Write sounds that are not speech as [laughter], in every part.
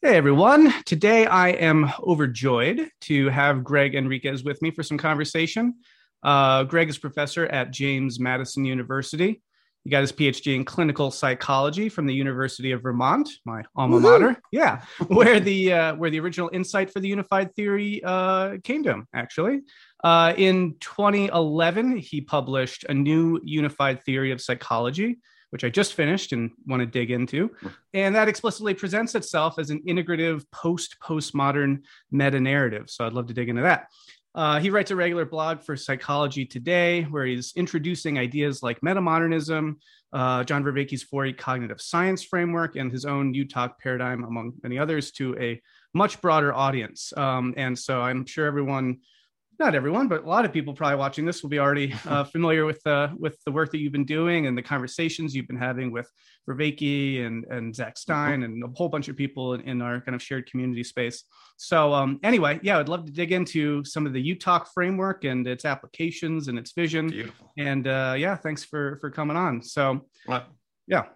Hey everyone. Today I am overjoyed to have Greg Henriques with me for some conversation. Uh, Greg is professor at James Madison University. He got his PhD in clinical psychology from the University of Vermont, my alma Woohoo! mater. Yeah, [laughs] where the uh, where the original insight for the unified theory uh, came to him. Actually, uh, in 2011, he published a new unified theory of psychology, which I just finished and want to dig into. And that explicitly presents itself as an integrative post postmodern meta narrative. So I'd love to dig into that. Uh, he writes a regular blog for Psychology Today, where he's introducing ideas like metamodernism, uh, John Vervaeke's 4E cognitive science framework, and his own UTOK paradigm, among many others, to a much broader audience. Um, and so I'm sure everyone not everyone, but a lot of people probably watching this will be already [laughs] uh, familiar with uh, with the work that you've been doing and the conversations you've been having with Vervaeke and and Zach Stein and a whole bunch of people in, in our kind of shared community space. So um, anyway, yeah, I'd love to dig into some of the UTOK framework and its applications and its vision. Beautiful. And uh, yeah, thanks for for coming on. So Well, yeah,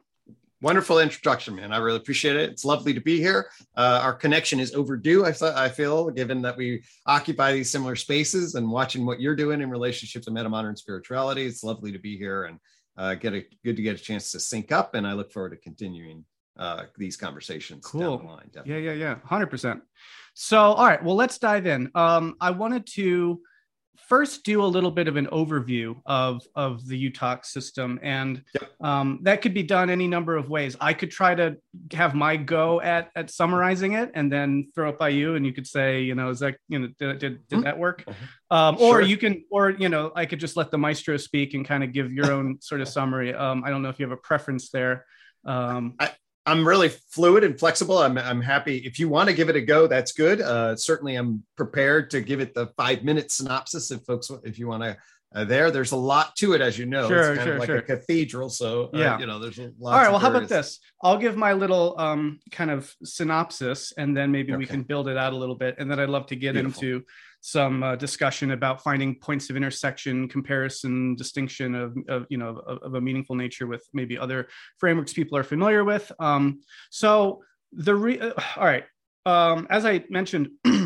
Wonderful introduction, man. I really appreciate it. It's lovely to be here. Uh, our connection is overdue. I, th- I feel, given that we occupy these similar spaces and watching what you're doing in relationship to metamodern spirituality, it's lovely to be here and uh, get a good to get a chance to sync up. And I look forward to continuing uh, these conversations Cool. down the line. Yeah, yeah, yeah, hundred percent. So, all right, well, let's dive in. Um, I wanted to first do a little bit of an overview of of the UTOK system, and Yep. um, that could be done any number of ways. I could try to have my go at at summarizing it, and then throw it by you, and you could say, you know, is that you know, did did, did Mhm. that work? Mhm. Um, or Sure. you can, or you know, I could just let the maestro speak and kind of give your own sort of [laughs] summary. Um, I don't know if you have a preference there. Um, I'm really fluid and flexible. I'm, I'm happy. If you want to give it a go, that's good. Uh, certainly, I'm prepared to give it the five minute synopsis if folks, if you want to. Uh, there, there's a lot to it, as you know. Sure, it's kind sure, of like sure. a cathedral. So, uh, Yeah. you know, there's a lot. All right. Well, how about this? I'll give my little um, kind of synopsis, and then maybe we can build it out a little bit. And then I'd love to get Beautiful. into some uh, discussion about finding points of intersection, comparison, distinction of, of you know of, of a meaningful nature with maybe other frameworks people are familiar with. Um, so the re- uh, all right. Um, as I mentioned. [clears throat]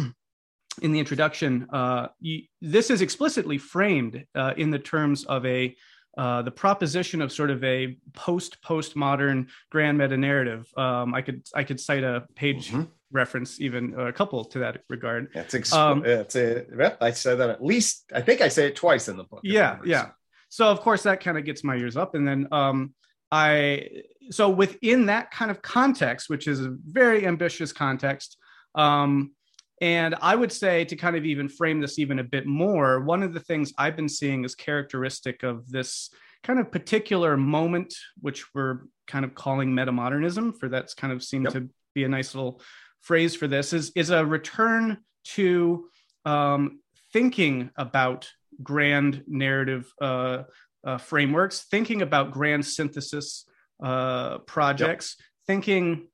In the introduction, uh, you, this is explicitly framed uh, in the terms of a uh, the proposition of sort of a post postmodern grand meta narrative. Um, I could I could cite a page Mhm. reference, even a couple to that regard. That's exp- Um, it's a, yep, I said that at least, I think I say it twice in the book. Yeah, yeah. So of course that kind of gets my ears up, and then um, I so within that kind of context, which is a very ambitious context. Um, and I would say to kind of even frame this even a bit more, one of the things I've been seeing is characteristic of this kind of particular moment, which we're kind of calling metamodernism, for that's kind of seemed Yep. to be a nice little phrase for this, is, is a return to um, thinking about grand narrative uh, uh, frameworks, thinking about grand synthesis uh, projects, thinking,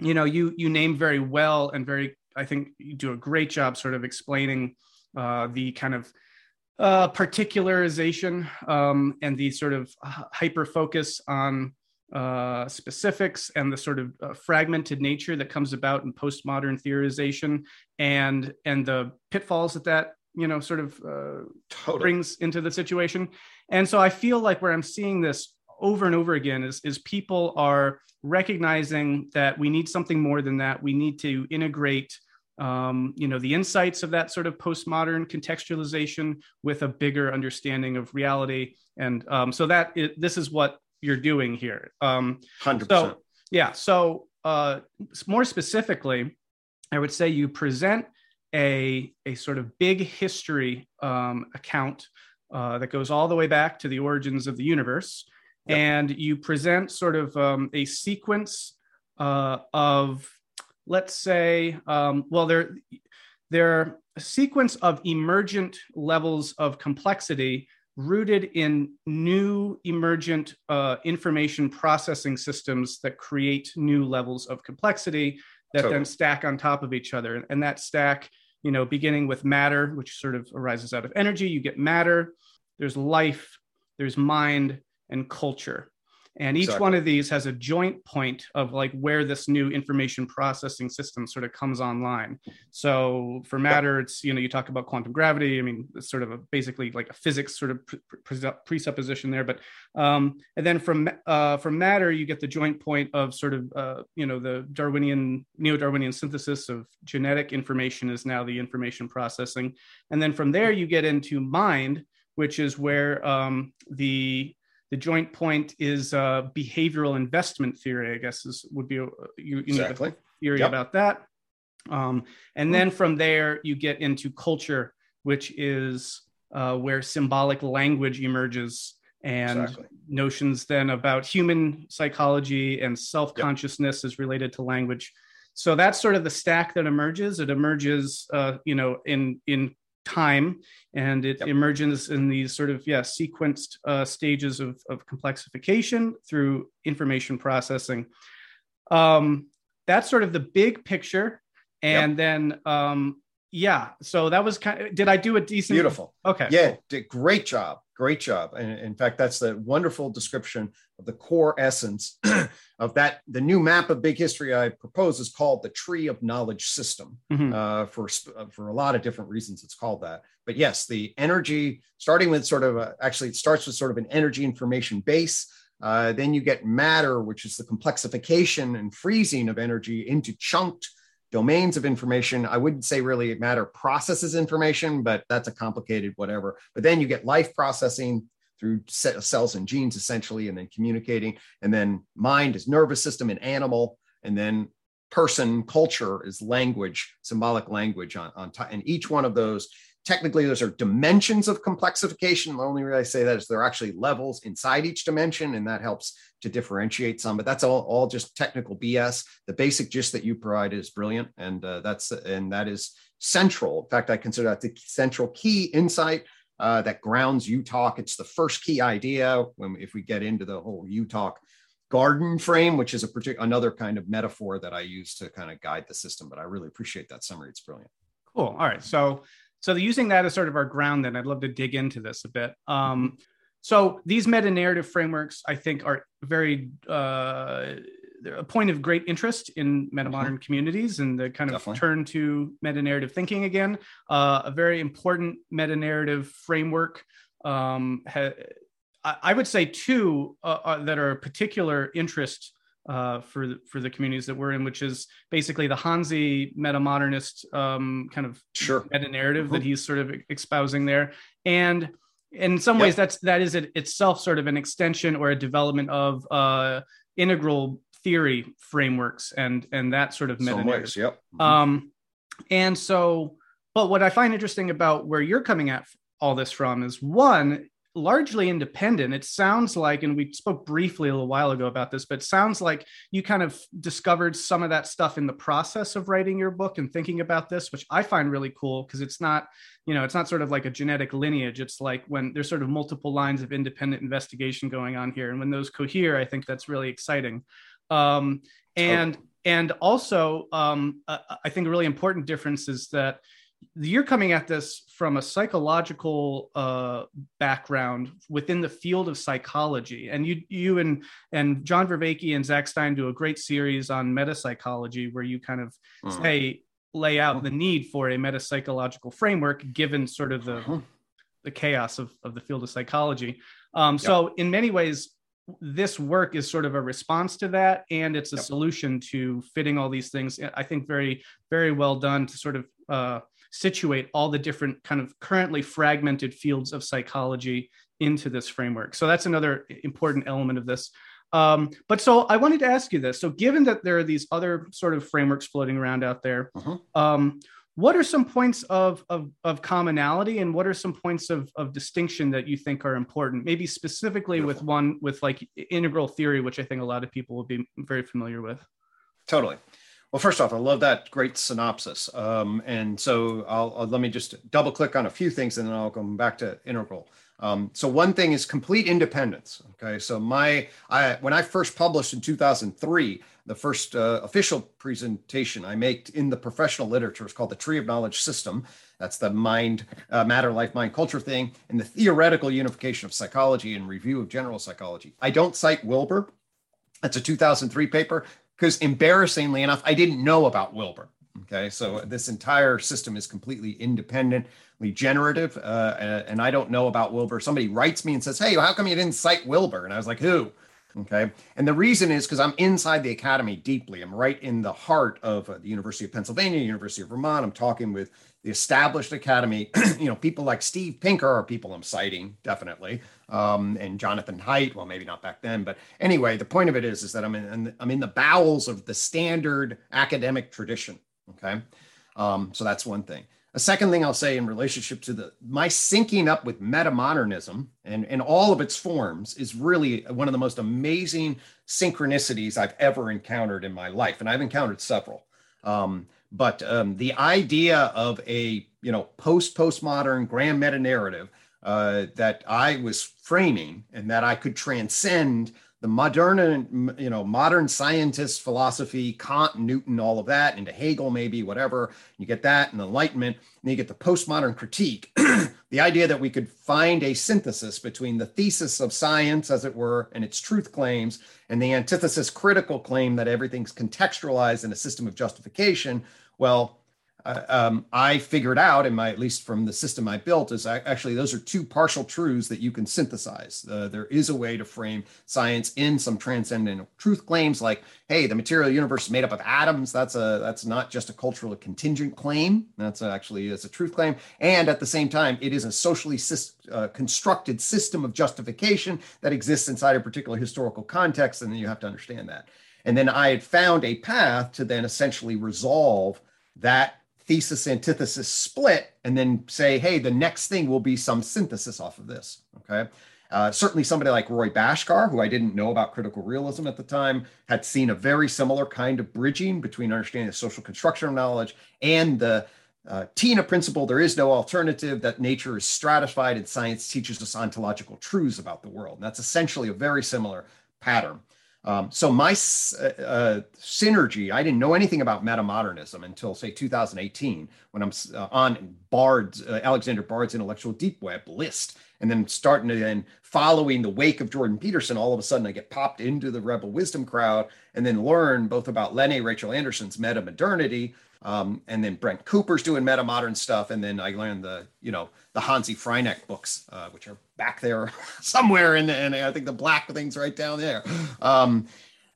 you know, you you name very well and very, I think you do a great job sort of explaining uh, the kind of uh, particularization um, and the sort of hyper focus on uh, specifics and the sort of uh, fragmented nature that comes about in postmodern theorization and and the pitfalls that that you know sort of uh, Totally. brings into the situation. And so I feel like where I'm seeing this over and over again is, is people are recognizing that we need something more than that. We need to integrate, um, you know, the insights of that sort of postmodern contextualization with a bigger understanding of reality. And um, so that i- this is what you're doing here. Um, 100%. so yeah, so uh, more specifically, I would say you present a a sort of big history um, account uh, that goes all the way back to the origins of the universe, Yep. and you present sort of um, a sequence uh, of, let's say, um, well, there there are a sequence of emergent levels of complexity rooted in new emergent uh, information processing systems that create new levels of complexity that Totally. then stack on top of each other. And that stack, you know, beginning with matter, which sort of arises out of energy, you get matter, there's life, there's mind, and culture. And each Exactly. one of these has a joint point of like where this new information processing system sort of comes online. So for matter, it's you know you talk about quantum gravity. I mean, it's sort of a basically like a physics sort of pre- pre- presupposition there. But um, and then from uh, from matter, you get the joint point of sort of uh, you know the Darwinian neo-Darwinian synthesis of genetic information is now the information processing, and then from there you get into mind, which is where um, the the joint point is uh, behavioral investment theory. I guess is would be a, you, you know the Exactly. theory Yep. about that. Um, and then from there, you get into culture, which is uh, where symbolic language emerges and Exactly. notions then about human psychology and self consciousness is related to language. So that's sort of the stack that emerges. It emerges, uh, you know, in in time, and it Yep. emerges in these sort of yeah sequenced uh, stages of, of complexification through information processing. Um, that's sort of the big picture, and then um, yeah. So that was kind. Of, did I do a decent? Beautiful. Okay. Yeah, cool. did great job. Great job. And in fact, that's the wonderful description of the core essence [clears throat] of that. The new map of big history I propose is called the Tree of Knowledge System. Mhm. Uh, for uh, for a lot of different reasons, it's called that. But yes, the energy starting with sort of a, actually it starts with sort of an energy information base. Uh, then you get matter, which is the complexification and freezing of energy into chunked domains of information. I wouldn't say really matter processes information, but that's a complicated whatever. But then you get life processing through ce- cells and genes essentially, and then communicating. And then mind is nervous system and animal. And then person culture is language, symbolic language on, on top. And each one of those, technically, those are dimensions of complexification. The only reason I say that is there are actually levels inside each dimension, and that helps to differentiate some. But that's all, all just technical BS. The basic gist that you provide is brilliant, and uh, that's and that is central. In fact, I consider that the central key insight uh, that grounds UTOK. It's the first key idea when if we get into the whole UTOK garden frame, which is a particular another kind of metaphor that I use to kind of guide the system. But I really appreciate that summary. It's brilliant. Cool. All right. So, so using that as sort of our ground, then I'd love to dig into this a bit. Um, so these meta narrative frameworks, I think, are very uh, a point of great interest in meta modern communities and the kind of Definitely. turn to meta narrative thinking again. Uh, a very important meta narrative framework. Um, ha- I, I would say two uh, uh, that are of particular interest uh, for the, for the communities that we're in, which is basically the Hanzi meta modernist um, kind of Sure. meta narrative Mhm. that he's sort of espousing there, and in some ways Yep. that's that is it itself sort of an extension or a development of uh, integral theory frameworks and and that sort of meta narrative. ways. Yep. Um, and so, but what I find interesting about where you're coming at all this from is one, largely independent. It sounds like, and we spoke briefly a little while ago about this, but it sounds like you kind of discovered some of that stuff in the process of writing your book and thinking about this, which I find really cool because it's not, you know, it's not sort of like a genetic lineage. It's like when there's sort of multiple lines of independent investigation going on here. And when those cohere, I think that's really exciting. Um, and and also um, i think a really important difference is that you're coming at this from a psychological uh, background within the field of psychology and you you and and john vervaeke and zach stein do a great series on metapsychology where you kind of Mhm. say lay out the need for a metapsychological framework given sort of the Mhm. the chaos of, of the field of psychology. Um, so in many ways, this work is sort of a response to that, and it's a Yep. solution to fitting all these things. I think very, very well done to sort of uh, situate all the different kind of currently fragmented fields of psychology into this framework. So that's another important element of this. Um, but so I wanted to ask you this. So given that there are these other sort of frameworks floating around out there, Mhm. um, what are some points of, of, of commonality and what are some points of, of distinction that you think are important maybe specifically with one with like integral theory which i think a lot of people will be very familiar with Totally. Well, first off, I love that great synopsis. Um, and so I'll, I'll- let me just double click on a few things and then I'll come back to integral. Um, so one thing is complete independence. Okay. So my, I, when I first published in 2003, the first uh, official presentation I make in the professional literature is called the Tree of Knowledge System. That's the mind, uh, matter, life, mind, culture thing, and the theoretical unification of psychology and review of general psychology. I don't cite Wilber. That's a 2003 paper because embarrassingly enough, I didn't know about Wilber. Okay, so this entire system is completely independently generative, uh, and I don't know about Wilber. Somebody writes me and says, "Hey, how come you didn't cite Wilber?" And I was like, "Who?" Okay. And the reason is because I'm inside the academy deeply. I'm right in the heart of uh, the University of Pennsylvania, University of Vermont. I'm talking with the established academy. [clears throat] you know, people like Steve Pinker are people I'm citing, definitely. Um, and Jonathan Haidt, well, maybe not back then. But anyway, the point of it is, is that I'm in, I'm in the bowels of the standard academic tradition. Okay. Um, so that's one thing. A second thing I'll say in relationship to the my syncing up with metamodernism and, and all of its forms is really one of the most amazing synchronicities I've ever encountered in my life. And I've encountered several. Um, but um, the idea of a you know post postmodern grand meta narrative uh, that I was framing and that I could transcend the modern, you know, modern scientist philosophy, Kant, Newton, all of that, into Hegel, maybe, whatever. You get that and Enlightenment, and you get the postmodern critique. [clears throat] the idea that we could find a synthesis between the thesis of science, as it were, and its truth claims, and the antithesis critical claim that everything's contextualized in a system of justification. Well, um, I figured out, in my at least from the system I built, is I, actually those are two partial truths that you can synthesize. Uh, there is a way to frame science in some transcendent truth claims, like, "Hey, the material universe is made up of atoms." That's a that's not just a culturally contingent claim. That's actually is a truth claim, and at the same time, it is a socially uh, constructed system of justification that exists inside a particular historical context, and then you have to understand that. And then I had found a path to then essentially resolve that thesis antithesis split and then say, hey, the next thing will be some synthesis off of this. Okay. Uh, certainly, somebody like Roy Bhaskar, who I didn't know about critical realism at the time, had seen a very similar kind of bridging between understanding the social construction of knowledge and the uh, Tina principle there is no alternative, that nature is stratified and science teaches us ontological truths about the world. And that's essentially a very similar pattern. Um, so my uh, uh, synergy, I didn't know anything about metamodernism until say 2018 when I'm uh, on Bard's uh, Alexander Bard's intellectual deep web list, and then starting to then following the wake of Jordan Peterson. All of a sudden, I get popped into the Rebel Wisdom crowd, and then learn both about Lene Rachel Andersen's meta modernity, um, and then Brent Cooper's doing meta modern stuff, and then I learned the you know the Hanzi Freinacht books, uh, which are back there [laughs] somewhere, the, and I think the black thing's right down there. Um,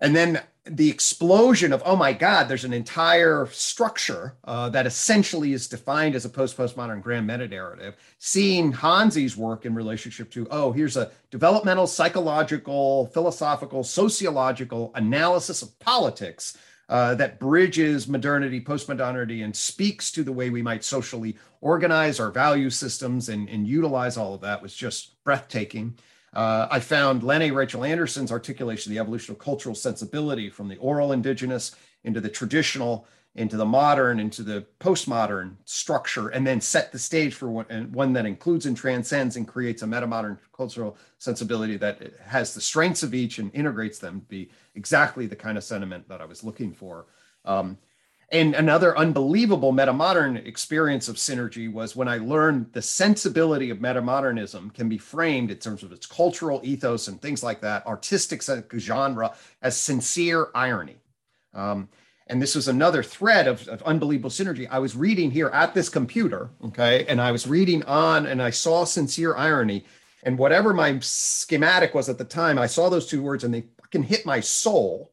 and then the explosion of oh my god, there's an entire structure uh, that essentially is defined as a post postmodern grand meta narrative. Seeing Hanzi's work in relationship to oh here's a developmental, psychological, philosophical, sociological analysis of politics uh, that bridges modernity, postmodernity, and speaks to the way we might socially organize our value systems and, and utilize all of that was just breathtaking. Uh, I found Lene Rachel Andersen's articulation of the evolution of cultural sensibility from the oral indigenous into the traditional into the modern, into the postmodern structure, and then set the stage for one, one that includes and transcends and creates a metamodern cultural sensibility that has the strengths of each and integrates them be exactly the kind of sentiment that I was looking for. Um, and another unbelievable metamodern experience of synergy was when I learned the sensibility of metamodernism can be framed in terms of its cultural ethos and things like that, artistic genre, as sincere irony. Um, and this was another thread of, of, unbelievable synergy. I was reading here at this computer, okay, and I was reading on, and I saw sincere irony, and whatever my schematic was at the time, I saw those two words, and they fucking hit my soul,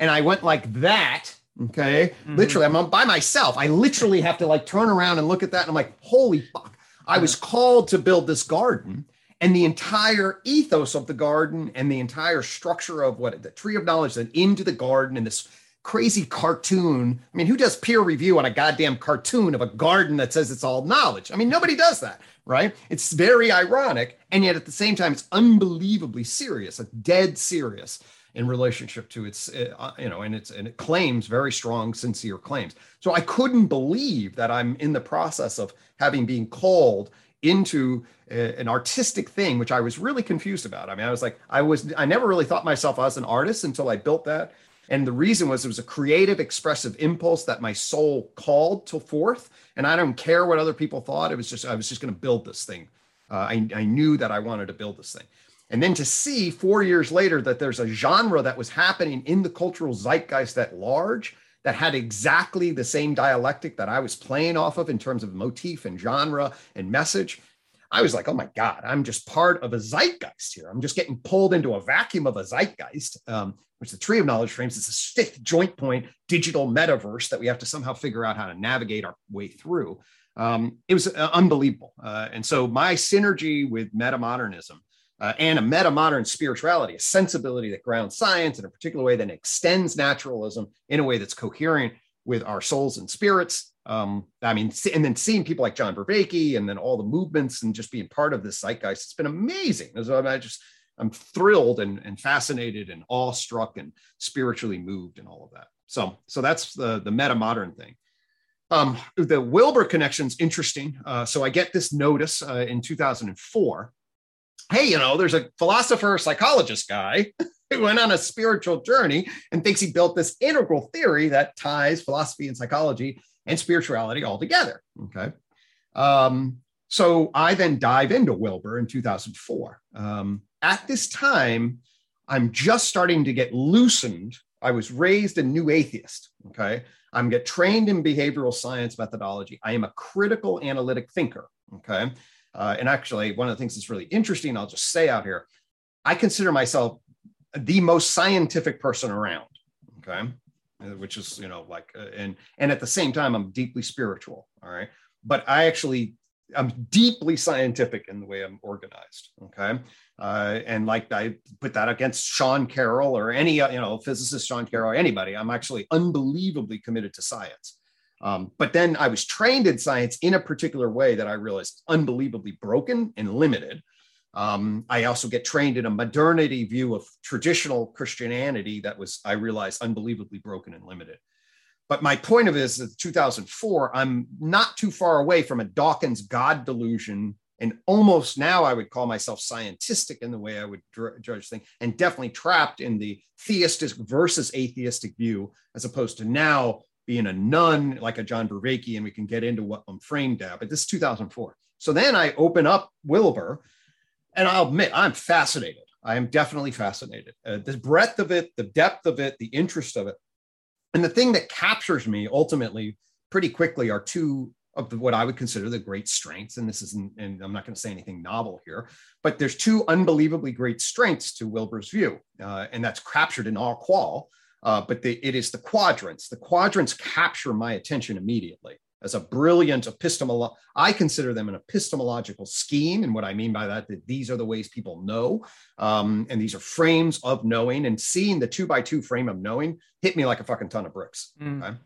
and I went like that, okay, mm-hmm. literally. I'm by myself. I literally have to like turn around and look at that, and I'm like, holy fuck! I was called to build this garden. And the entire ethos of the garden and the entire structure of what the tree of knowledge and into the garden and this crazy cartoon. I mean, who does peer review on a goddamn cartoon of a garden that says it's all knowledge? I mean, nobody does that, right? It's very ironic. And yet at the same time, it's unbelievably serious, a dead serious in relationship to its, uh, you know, and it's, and it claims very strong, sincere claims. So I couldn't believe that I'm in the process of having been called into a, an artistic thing, which I was really confused about. I mean, I was like, I was, I never really thought myself as an artist until I built that And the reason was it was a creative, expressive impulse that my soul called to forth. And I don't care what other people thought. It was just, I was just going to build this thing. Uh, I, I knew that I wanted to build this thing. And then to see four years later that there's a genre that was happening in the cultural zeitgeist at large that had exactly the same dialectic that I was playing off of in terms of motif and genre and message. I was like, oh my God, I'm just part of a zeitgeist here. I'm just getting pulled into a vacuum of a zeitgeist, um, which the tree of knowledge frames is this fifth joint point digital metaverse that we have to somehow figure out how to navigate our way through. Um, it was uh, unbelievable. Uh, and so my synergy with metamodernism uh, and a meta modern spirituality, a sensibility that grounds science in a particular way that extends naturalism in a way that's coherent with our souls and spirits. Um, I mean, and then seeing people like John Vervaeke and then all the movements and just being part of this zeitgeist, it's been amazing. I just, I'm thrilled and, and fascinated and awestruck and spiritually moved and all of that. So, so that's the, the meta modern thing. Um, the Wilber connection's interesting. Uh, so I get this notice uh, in 2004 hey, you know, there's a philosopher psychologist guy [laughs] who went on a spiritual journey and thinks he built this integral theory that ties philosophy and psychology and spirituality all together. Okay. Um, so I then dive into Wilber in 2004. Um, at this time, I'm just starting to get loosened. I was raised a new atheist. Okay. I'm get trained in behavioral science methodology. I am a critical analytic thinker. Okay. Uh, and actually, one of the things that's really interesting, I'll just say out here, I consider myself the most scientific person around. Okay, which is you know like uh, and and at the same time, I'm deeply spiritual. All right, but I actually I'm deeply scientific in the way I'm organized. Okay. Uh, and like I put that against Sean Carroll or any, you know, physicist Sean Carroll or anybody, I'm actually unbelievably committed to science. Um, but then I was trained in science in a particular way that I realized unbelievably broken and limited. Um, I also get trained in a modernity view of traditional Christianity that was, I realized, unbelievably broken and limited. But my point of it is that 2004, I'm not too far away from a Dawkins God delusion. And almost now I would call myself scientistic in the way I would judge things, and definitely trapped in the theistic versus atheistic view, as opposed to now being a nun like a John Vervaeke, and we can get into what I'm framed at. But this is 2004. So then I open up Wilber, and I'll admit I'm fascinated. I am definitely fascinated. Uh, the breadth of it, the depth of it, the interest of it, and the thing that captures me ultimately pretty quickly are two of the, what I would consider the great strengths. And this isn't, and I'm not going to say anything novel here, but there's two unbelievably great strengths to Wilber's view, uh, and that's captured in AQAL. Uh, but the, it is the quadrants. The quadrants capture my attention immediately as a brilliant epistemolo. I consider them an epistemological scheme. And what I mean by that, that these are the ways people know. Um, and these are frames of knowing and seeing the two by two frame of knowing hit me like a fucking ton of bricks. Mm. Okay?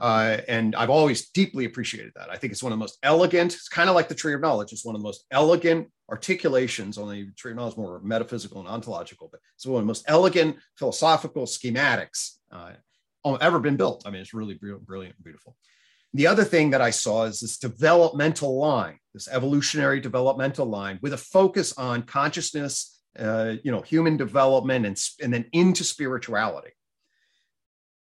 Uh, and I've always deeply appreciated that. I think it's one of the most elegant, it's kind of like the tree of knowledge. It's one of the most elegant articulations, only the tree of knowledge is more metaphysical and ontological, but it's one of the most elegant philosophical schematics uh, ever been built. I mean, it's really brilliant and beautiful. The other thing that I saw is this developmental line, this evolutionary developmental line with a focus on consciousness, uh, you know, human development and, and then into spirituality.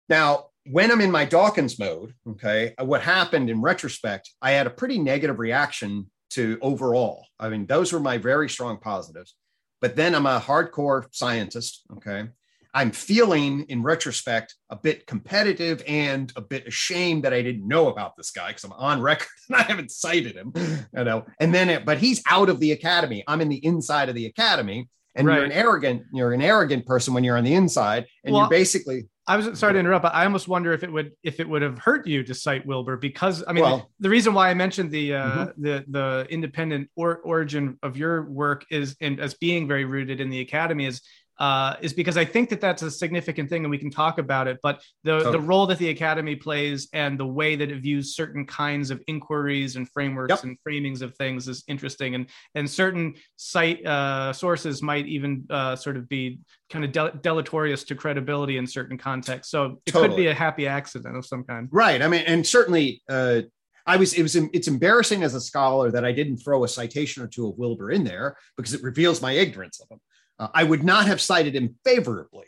Now, when I'm in my Dawkins mode, okay, what happened in retrospect, I had a pretty negative reaction to overall. I mean, those were my very strong positives. But then I'm a hardcore scientist, okay? I'm feeling in retrospect a bit competitive and a bit ashamed that I didn't know about this guy because I'm on [laughs] record and I haven't cited him, you know. And then, it, but he's out of the academy. I'm in the inside of the academy, and right. you're an arrogant, you're an arrogant person when you're on the inside, and well, you're basically I was sorry to interrupt, but I almost wonder if it would if it would have hurt you to cite Wilber because I mean well, the, the, reason why I mentioned the uh, mm-hmm. the the independent or, origin of your work is and as being very rooted in the academy is uh, is because I think that that's a significant thing, and we can talk about it. But the totally. the role that the academy plays and the way that it views certain kinds of inquiries and frameworks yep. and framings of things is interesting, and and certain site uh, sources might even uh, sort of be kind of del- deleterious to credibility in certain contexts. So it totally. could be a happy accident of some kind. Right. I mean, and certainly. Uh, I was it was it's embarrassing as a scholar that I didn't throw a citation or two of Wilber in there because it reveals my ignorance of him. Uh, I would not have cited him favorably.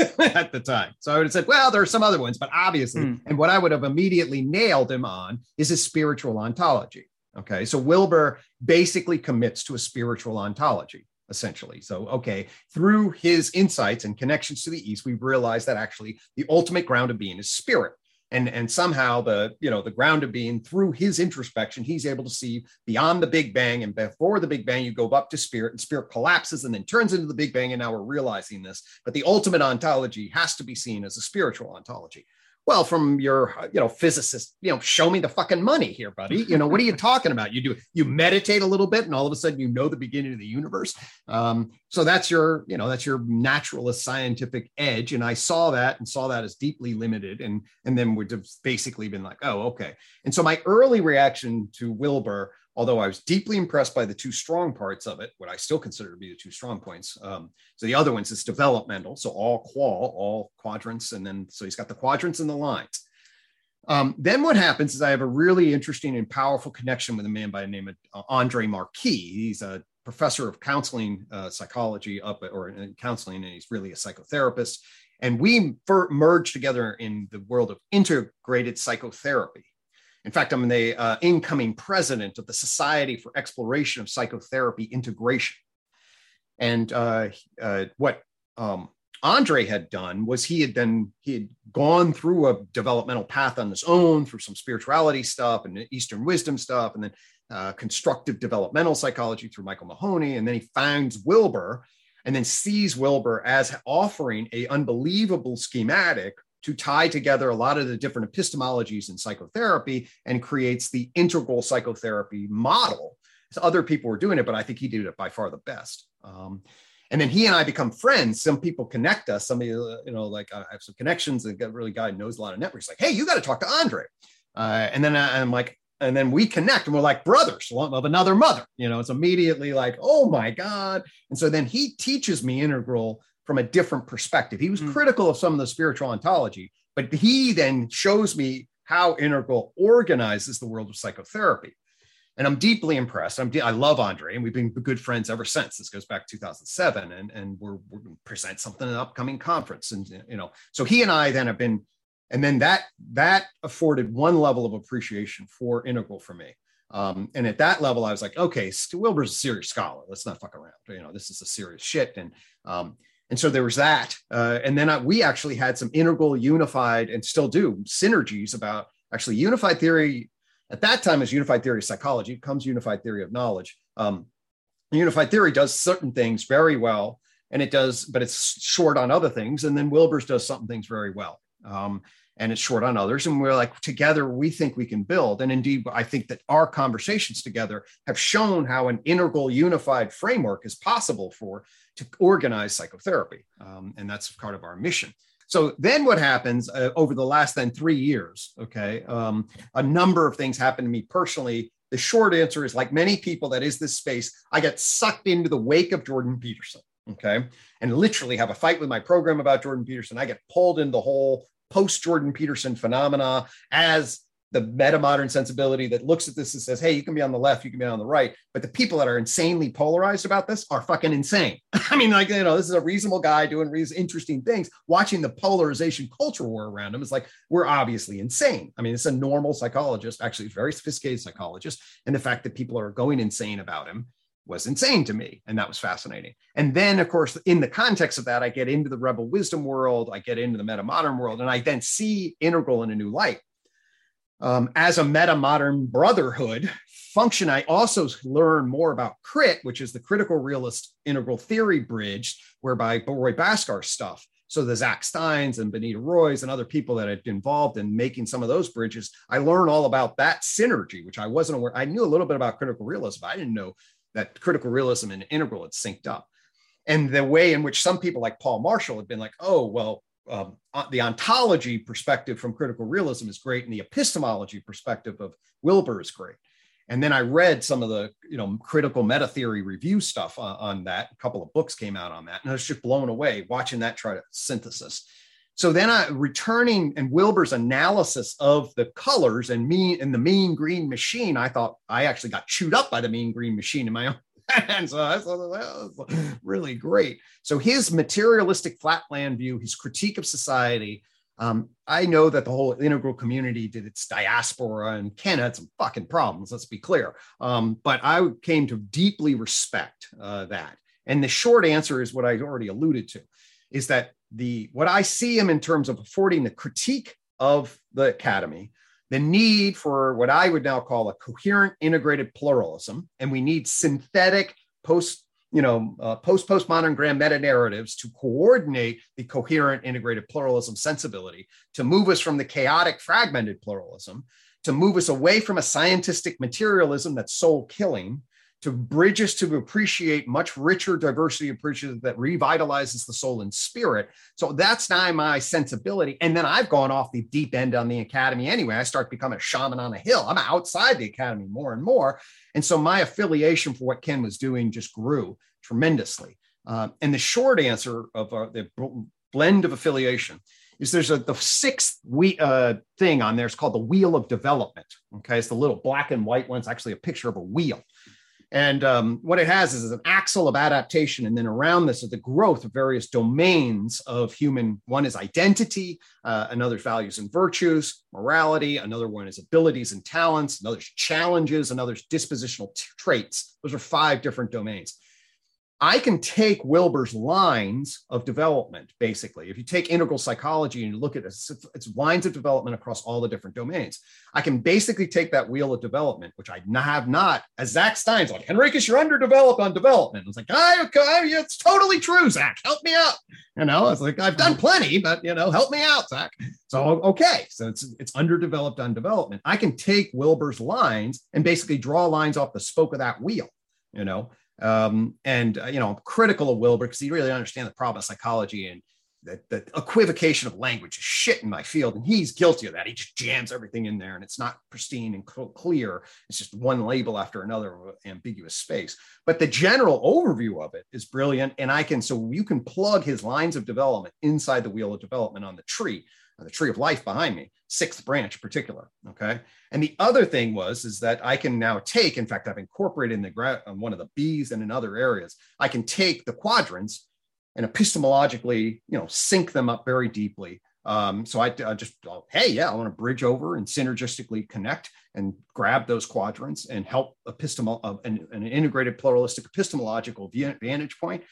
[laughs] at the time. So I would have said, well, there are some other ones, but obviously, mm. and what I would have immediately nailed him on is a spiritual ontology. Okay. So Wilber basically commits to a spiritual ontology, essentially. So, okay, through his insights and connections to the East, we realize that actually the ultimate ground of being is spirit and and somehow the you know the ground of being through his introspection he's able to see beyond the big bang. And before the big bang you go up to spirit and spirit collapses and then turns into the big bang. And now we're realizing this but the ultimate ontology has to be seen as a spiritual ontology well from your you know physicist you know show me the fucking money here buddy. You know what are you talking about? You do you meditate a little bit and all of a sudden you know the beginning of the universe. Um, so that's your you know that's your naturalist scientific edge. And i saw that and saw that as deeply limited and and then have basically been like oh okay. And so my early reaction to wilber although I was deeply impressed by the two strong parts of it, what I still consider to be the two strong points. Um, so the other ones is developmental, so AQAL, all quadrants, and then so he's got the quadrants and the lines. Um, then what happens is I have a really interesting and powerful connection with a man by the name of uh, Andre Marquis. He's a professor of counseling uh, psychology up at, or in counseling, and he's really a psychotherapist. And we merged together in the world of integrated psychotherapy. In fact, I'm the uh, incoming president of the Society for Exploration of Psychotherapy Integration. And uh, uh, what um, Andre had done was he had then he had gone through a developmental path on his own through some spirituality stuff and Eastern wisdom stuff, and then uh, constructive developmental psychology through Michael Mahoney, and then he finds Wilber, and then sees Wilber as offering a unbelievable schematic to tie together a lot of the different epistemologies in psychotherapy and creates the integral psychotherapy model. So other people were doing it, but I think he did it by far the best. Um, and then he and I become friends. Some people connect us. Somebody, uh, you know, like I have some connections and really guy knows a lot of networks. Like, hey, you got to talk to Andre. Uh, and then I, I'm like, and then we connect and we're like brothers of another mother. You know, it's immediately like, oh my God. And so then he teaches me integral from a different perspective. He was mm. critical of some of the spiritual ontology, but he then shows me how integral organizes the world of psychotherapy. And I'm deeply impressed. I'm de- I love Andre, and we've been good friends ever since. This goes back 2007, and, and we're, we're going to present something at an upcoming conference. And you know, so he and I then have been, and then that that afforded one level of appreciation for integral for me. Um, and at that level, I was like, okay, Wilber's a serious scholar. Let's not fuck around. You know, this is a serious shit. And um, and so there was that uh, and then I, we actually had some integral unified and still do synergies about actually unified theory at that time as unified theory of psychology comes unified theory of knowledge um, unified theory does certain things very well and it does but it's short on other things and then wilber's does some things very well um, and it's short on others. And we're like, together, we think we can build. And indeed, I think that our conversations together have shown how an integral, unified framework is possible for to organize psychotherapy. Um, and that's part of our mission. So then what happens uh, over the last then three years? Okay. Um, a number of things happened to me personally. The short answer is like many people that is this space, I get sucked into the wake of Jordan Peterson. Okay. And literally have a fight with my program about Jordan Peterson. I get pulled in the whole post Jordan Peterson phenomena as the meta modern sensibility that looks at this and says, hey, you can be on the left, you can be on the right. But the people that are insanely polarized about this are fucking insane. [laughs] I mean, like, you know, this is a reasonable guy doing really interesting things. Watching the polarization culture war around him is like, we're obviously insane. I mean, it's a normal psychologist, actually, very sophisticated psychologist. And the fact that people are going insane about him was insane to me. And that was fascinating. And then, of course, in the context of that, I get into the rebel wisdom world, I get into the meta modern world, and I then see integral in a new light. Um, as a meta modern brotherhood function, I also learn more about CRIT, which is the critical realist integral theory bridge, whereby Roy Bhaskar stuff. So the Zach Steins and Bonnitta Roys and other people that had been involved in making some of those bridges, I learn all about that synergy, which I wasn't aware. I knew a little bit about critical realism, but I didn't know that critical realism and integral had synced up. And the way in which some people like Paul Marshall had been like, oh, well, um, the ontology perspective from critical realism is great, and the epistemology perspective of Wilber is great. And then I read some of the, you know, critical meta theory review stuff on, on that. A couple of books came out on that, and I was just blown away watching that try to synthesis. So then I returning and Wilber's analysis of the colors and mean and the mean green machine, I thought I actually got chewed up by the mean green machine in my own [laughs] and so that's that was really great. So his materialistic flatland view, his critique of society. Um, I know that the whole integral community did its diaspora, and Ken had some fucking problems. Let's be clear. Um, but I came to deeply respect uh, that. And the short answer is what I already alluded to, is that the what I see him in terms of affording the critique of the academy the need for what I would now call a coherent integrated pluralism, and we need synthetic post, you know, uh, post postmodern grand meta narratives to coordinate the coherent integrated pluralism sensibility to move us from the chaotic fragmented pluralism to move us away from a scientistic materialism that's soul killing to bridge us to appreciate much richer diversity of appreciation that revitalizes the soul and spirit. So that's now my sensibility. And then I've gone off the deep end on the academy anyway. I start becoming a shaman on a hill. I'm outside the academy more and more. And so my affiliation for what Ken was doing just grew tremendously. Uh, and the short answer of uh, the blend of affiliation is there's a the sixth we uh, thing on there. It's called the wheel of development. Okay, it's the little black and white one. It's actually a picture of a wheel. And um, what it has is an axle of adaptation. And then around this is the growth of various domains of human. One is identity, uh, another values and virtues, morality, another one is abilities and talents, another's challenges, another's dispositional t- traits. Those are five different domains. I can take Wilber's lines of development, basically. If you take integral psychology and you look at it, it's, it's, lines of development across all the different domains. I can basically take that wheel of development, which I have not, as Zach Stein's like, Henriques, you're underdeveloped on development. It's like, I, I, it's totally true, Zach. Help me out. You know, it's like, I've done plenty, but, you know, help me out, Zach. So, okay. So it's, it's underdeveloped on development. I can take Wilber's lines and basically draw lines off the spoke of that wheel, you know, um, and uh, you know, I'm critical of Wilber because he really understands the problem of psychology and the, the equivocation of language is shit in my field, and he's guilty of that. He just jams everything in there, and it's not pristine and clear. It's just one label after another of ambiguous space. But the general overview of it is brilliant, and I can so you can plug his lines of development inside the wheel of development on the tree the tree of life behind me, sixth branch particular. Okay. And the other thing was, is that I can now take, in fact, I've incorporated in the gra- on one of the B's and in other areas, I can take the quadrants and epistemologically, you know, sync them up very deeply. Um, so I, I just, oh, hey, yeah, I want to bridge over and synergistically connect and grab those quadrants and help epistemol uh, an, an integrated pluralistic epistemological vantage point.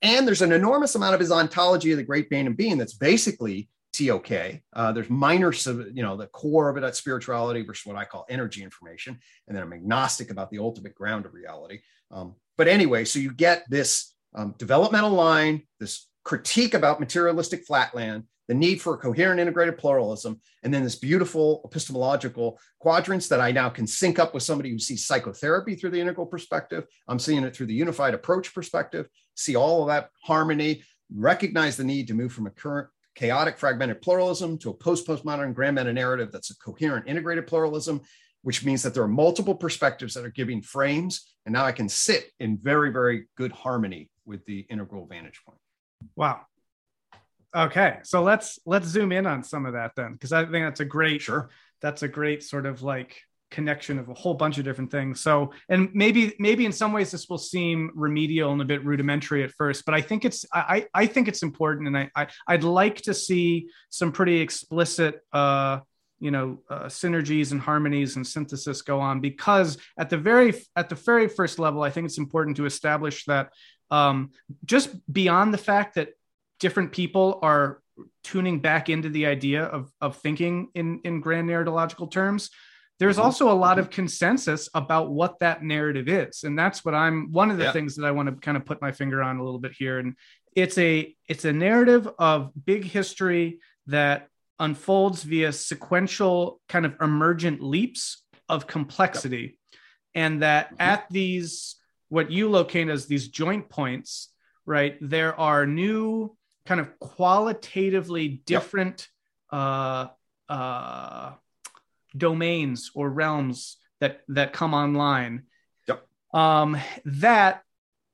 And there's an enormous amount of his ontology of the great being and being that's basically TOK. Uh, there's minor, you know, the core of it at spirituality versus what I call energy information. And then I'm agnostic about the ultimate ground of reality. Um, but anyway, so you get this um, developmental line, this critique about materialistic flatland, the need for a coherent integrated pluralism, and then this beautiful epistemological quadrants that I now can sync up with somebody who sees psychotherapy through the integral perspective. I'm seeing it through the unified approach perspective, see all of that harmony, recognize the need to move from a current chaotic fragmented pluralism to a post postmodern grand meta narrative that's a coherent integrated pluralism which means that there are multiple perspectives that are giving frames and now i can sit in very very good harmony with the integral vantage point. Wow. Okay so let's let's zoom in on some of that then because i think that's a great sure. that's a great sort of like connection of a whole bunch of different things. So, and maybe maybe in some ways this will seem remedial and a bit rudimentary at first, but I think it's I I think it's important, and I, I I'd like to see some pretty explicit. uh you know uh, synergies and harmonies and synthesis go on because at the very at the very first level i think it's important to establish that um, just beyond the fact that different people are tuning back into the idea of, of thinking in, in grand narratological terms there's mm-hmm. also a lot of mm-hmm. consensus about what that narrative is and that's what i'm one of the yeah. things that i want to kind of put my finger on a little bit here and it's a it's a narrative of big history that unfolds via sequential kind of emergent leaps of complexity and that mm-hmm. at these what you locate as these joint points right there are new kind of qualitatively different uh uh domains or realms that that come online yep. um, that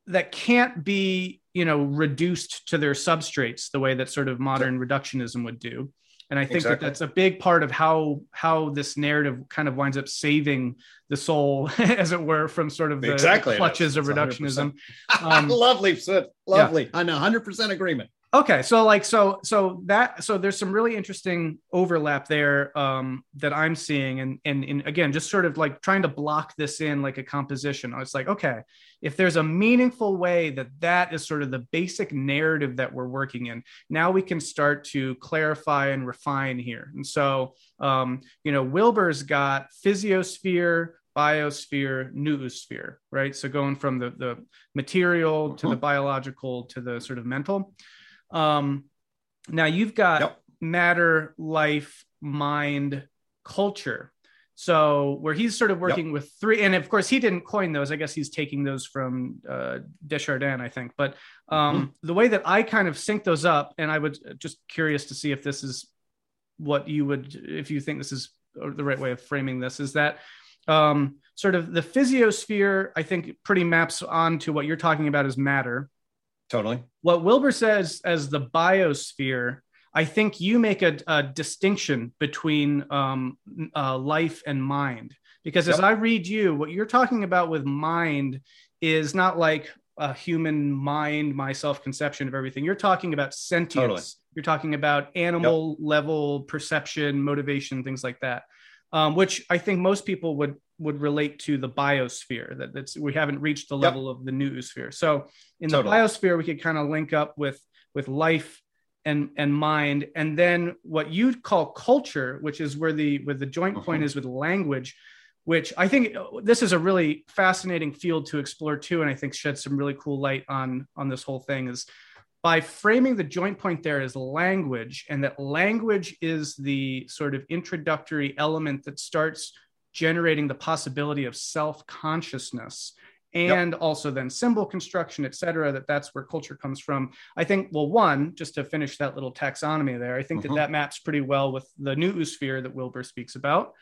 that can't be you know reduced to their substrates the way that sort of modern yep. reductionism would do and i think Exactly. that that's a big part of how how this narrative kind of winds up saving the soul [laughs] as it were from sort of the Exactly it clutches is. of reductionism Um, [laughs] lovely, Sid. Lovely. I'm 100% agreement. Okay so like so so that so there's some really interesting overlap there um that i'm seeing and and, and again just sort of like trying to block this in like a composition. I was like okay if there's a meaningful way that that is sort of the basic narrative that we're working in now we can start to clarify and refine here. And so um you know wilber's got physiosphere biosphere noosphere right? So going from the the material to the biological to the sort of mental um, now you've got Yep. matter, life, mind, culture. So where he's sort of working with three, and of course he didn't coin those. I guess he's taking those from uh, de Chardin, I think. But um, the way that I kind of sync those up, and I would just curious to see if this is what you would, if you think this is the right way of framing this, is that um, sort of the physiosphere. I think pretty maps onto what you're talking about is matter Totally. what Wilber says as the biosphere, I think you make a, a distinction between um, uh, life and mind. Because as Yep. I read you, what you're talking about with mind is not like a human mind, my self conception of everything. You're talking about sentience. Totally. You're talking about animal level perception, motivation, things like that. Um, which I think most people would would relate to the biosphere. That that's we haven't reached the Yep. level of the noosphere. So in Totally. the biosphere we could kind of link up with with life and and mind and then what you'd call culture which is where the where the joint point Mhm. is with language which i think uh, this is a really fascinating field to explore too and i think sheds some really cool light on on this whole thing is by framing the joint point there as language and that language is the sort of introductory element that starts generating the possibility of self-consciousness and also then symbol construction et cetera that that's where culture comes from i think well one just to finish that little taxonomy there i think Mhm. that that maps pretty well with the noosphere that wilber speaks about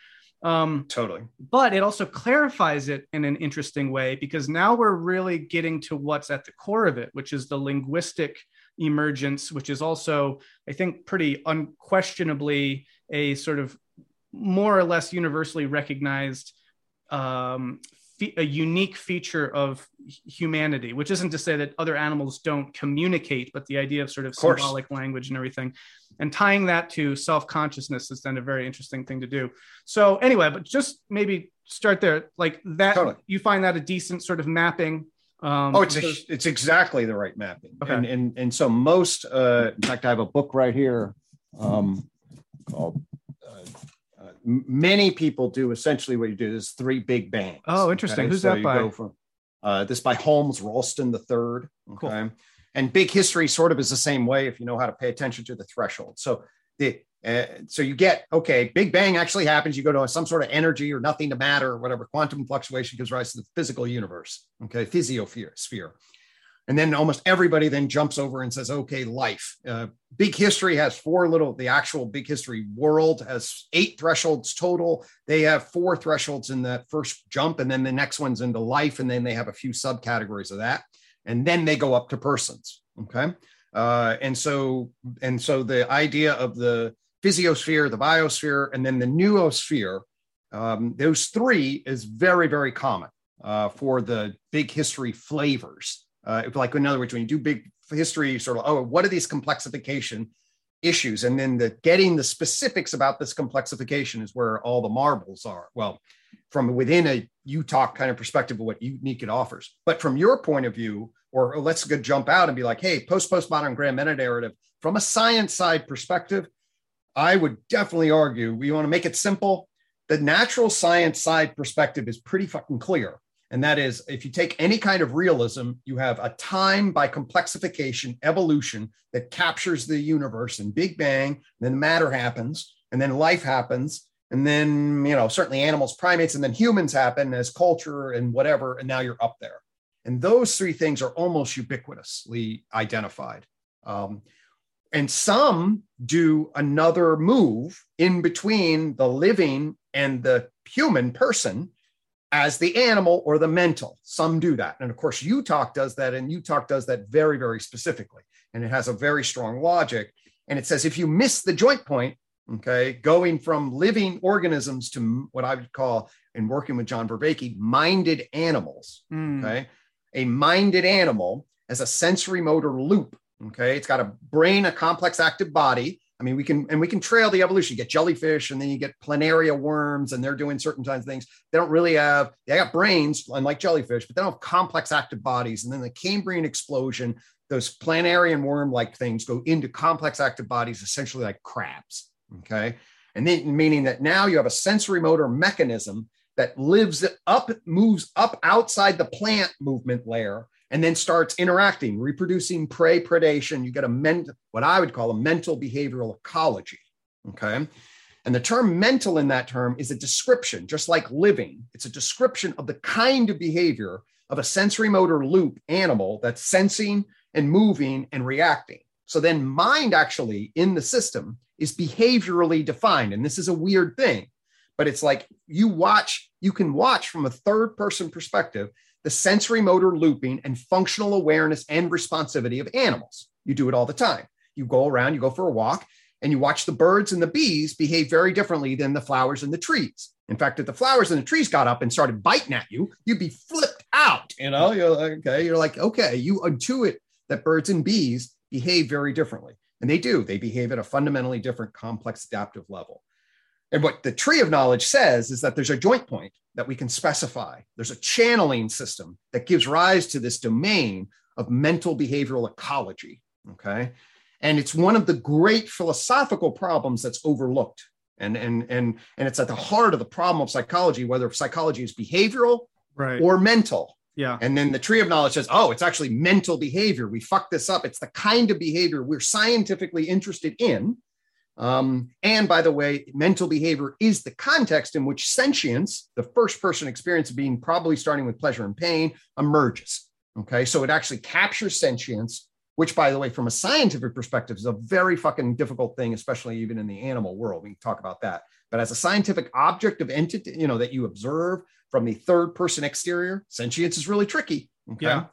um, Totally. but it also clarifies it in an interesting way because now we're really getting to what's at the core of it which is the linguistic emergence which is also i think pretty unquestionably a sort of more or less universally recognized um, fe- a unique feature of humanity which isn't to say that other animals don't communicate but the idea of sort of course. symbolic language and everything and tying that to self-consciousness is then a very interesting thing to do so anyway but just maybe start there like that Totally. you find that a decent sort of mapping um Oh, it's a, it's exactly the right mapping. Okay. And, and and so most, uh, in fact, I have a book right here um, called. Uh, many people do essentially what you do. There's three big bangs. Oh, interesting. Who's that by? from, uh, this by Holmes Rolston the third. Cool. Okay. And big history sort of is the same way if you know how to pay attention to the threshold. So the uh, so you get okay, Big Bang actually happens. You go to some sort of energy or nothing to matter or whatever. Quantum fluctuation gives rise to the physical universe. Okay, physiosphere. And then almost everybody then jumps over and says, okay, life. Uh, big history has four little, the actual big history world has eight thresholds total. They have four thresholds in that first jump, and then the next one's into life, and then they have a few subcategories of that. And then they go up to persons. Okay. Uh, and so, and so the idea of the physiosphere, the biosphere, and then the noosphere, um, those three is very, very common uh, for the big history flavors. Uh, like in other words, when you do big history, sort of, oh, what are these complexification issues? And then the getting the specifics about this complexification is where all the marbles are. Well, from within a UTOK kind of perspective of what unique it offers. But from your point of view, or let's go jump out and be like, hey, post postmodern grand meta narrative from a science side perspective, I would definitely argue we want to make it simple. The natural science side perspective is pretty fucking clear. And that is if you take any kind of realism, you have a time by complexification evolution that captures the universe and Big Bang, then matter happens, and then life happens, and then, you know, certainly animals, primates, and then humans happen as culture and whatever, and now you're up there. And those three things are almost ubiquitously identified. Um, and some do another move in between the living and the human person as the animal or the mental. Some do that. And of course, UTOK does that, and UTOK does that very, very specifically. And it has a very strong logic. And it says if you miss the joint point, Okay. Going from living organisms to what I would call, in working with John Vervaeke, minded animals. Mm. Okay. A minded animal as a sensory motor loop. Okay. It's got a brain, a complex active body. I mean, we can, and we can trail the evolution. You get jellyfish and then you get planaria worms and they're doing certain kinds of things. They don't really have, they got brains, unlike jellyfish, but they don't have complex active bodies. And then the Cambrian explosion, those planarian worm like things go into complex active bodies, essentially like crabs. Okay. And then meaning that now you have a sensory motor mechanism that lives up, moves up outside the plant movement layer and then starts interacting, reproducing prey predation. You get a what I would call a mental behavioral ecology. Okay. And the term mental in that term is a description, just like living. It's a description of the kind of behavior of a sensory motor loop animal that's sensing and moving and reacting. So then mind actually in the system is behaviorally defined. And this is a weird thing, but it's like you watch, you can watch from a third person perspective the sensory motor looping and functional awareness and responsivity of animals. You do it all the time. You go around, you go for a walk, and you watch the birds and the bees behave very differently than the flowers and the trees. In fact, if the flowers and the trees got up and started biting at you, you'd be flipped out. You know, you're like, okay, you're like, okay, you intuit that birds and bees behave very differently. And they do, they behave at a fundamentally different, complex, adaptive level. And what the tree of knowledge says is that there's a joint point that we can specify. There's a channeling system that gives rise to this domain of mental behavioral ecology. Okay. And it's one of the great philosophical problems that's overlooked. And, and, and, and it's at the heart of the problem of psychology, whether psychology is behavioral Right. or mental. yeah. And then the tree of knowledge says, oh, it's actually mental behavior. We fucked this up. It's the kind of behavior we're scientifically interested in. Um, and by the way, mental behavior is the context in which sentience, the first person experience of being probably starting with pleasure and pain, emerges. Okay. So it actually captures sentience, which, by the way, from a scientific perspective, is a very fucking difficult thing, especially even in the animal world. We can talk about that. But as a scientific object of entity, you know, that you observe from the third person exterior, sentience is really tricky. Okay. Yeah.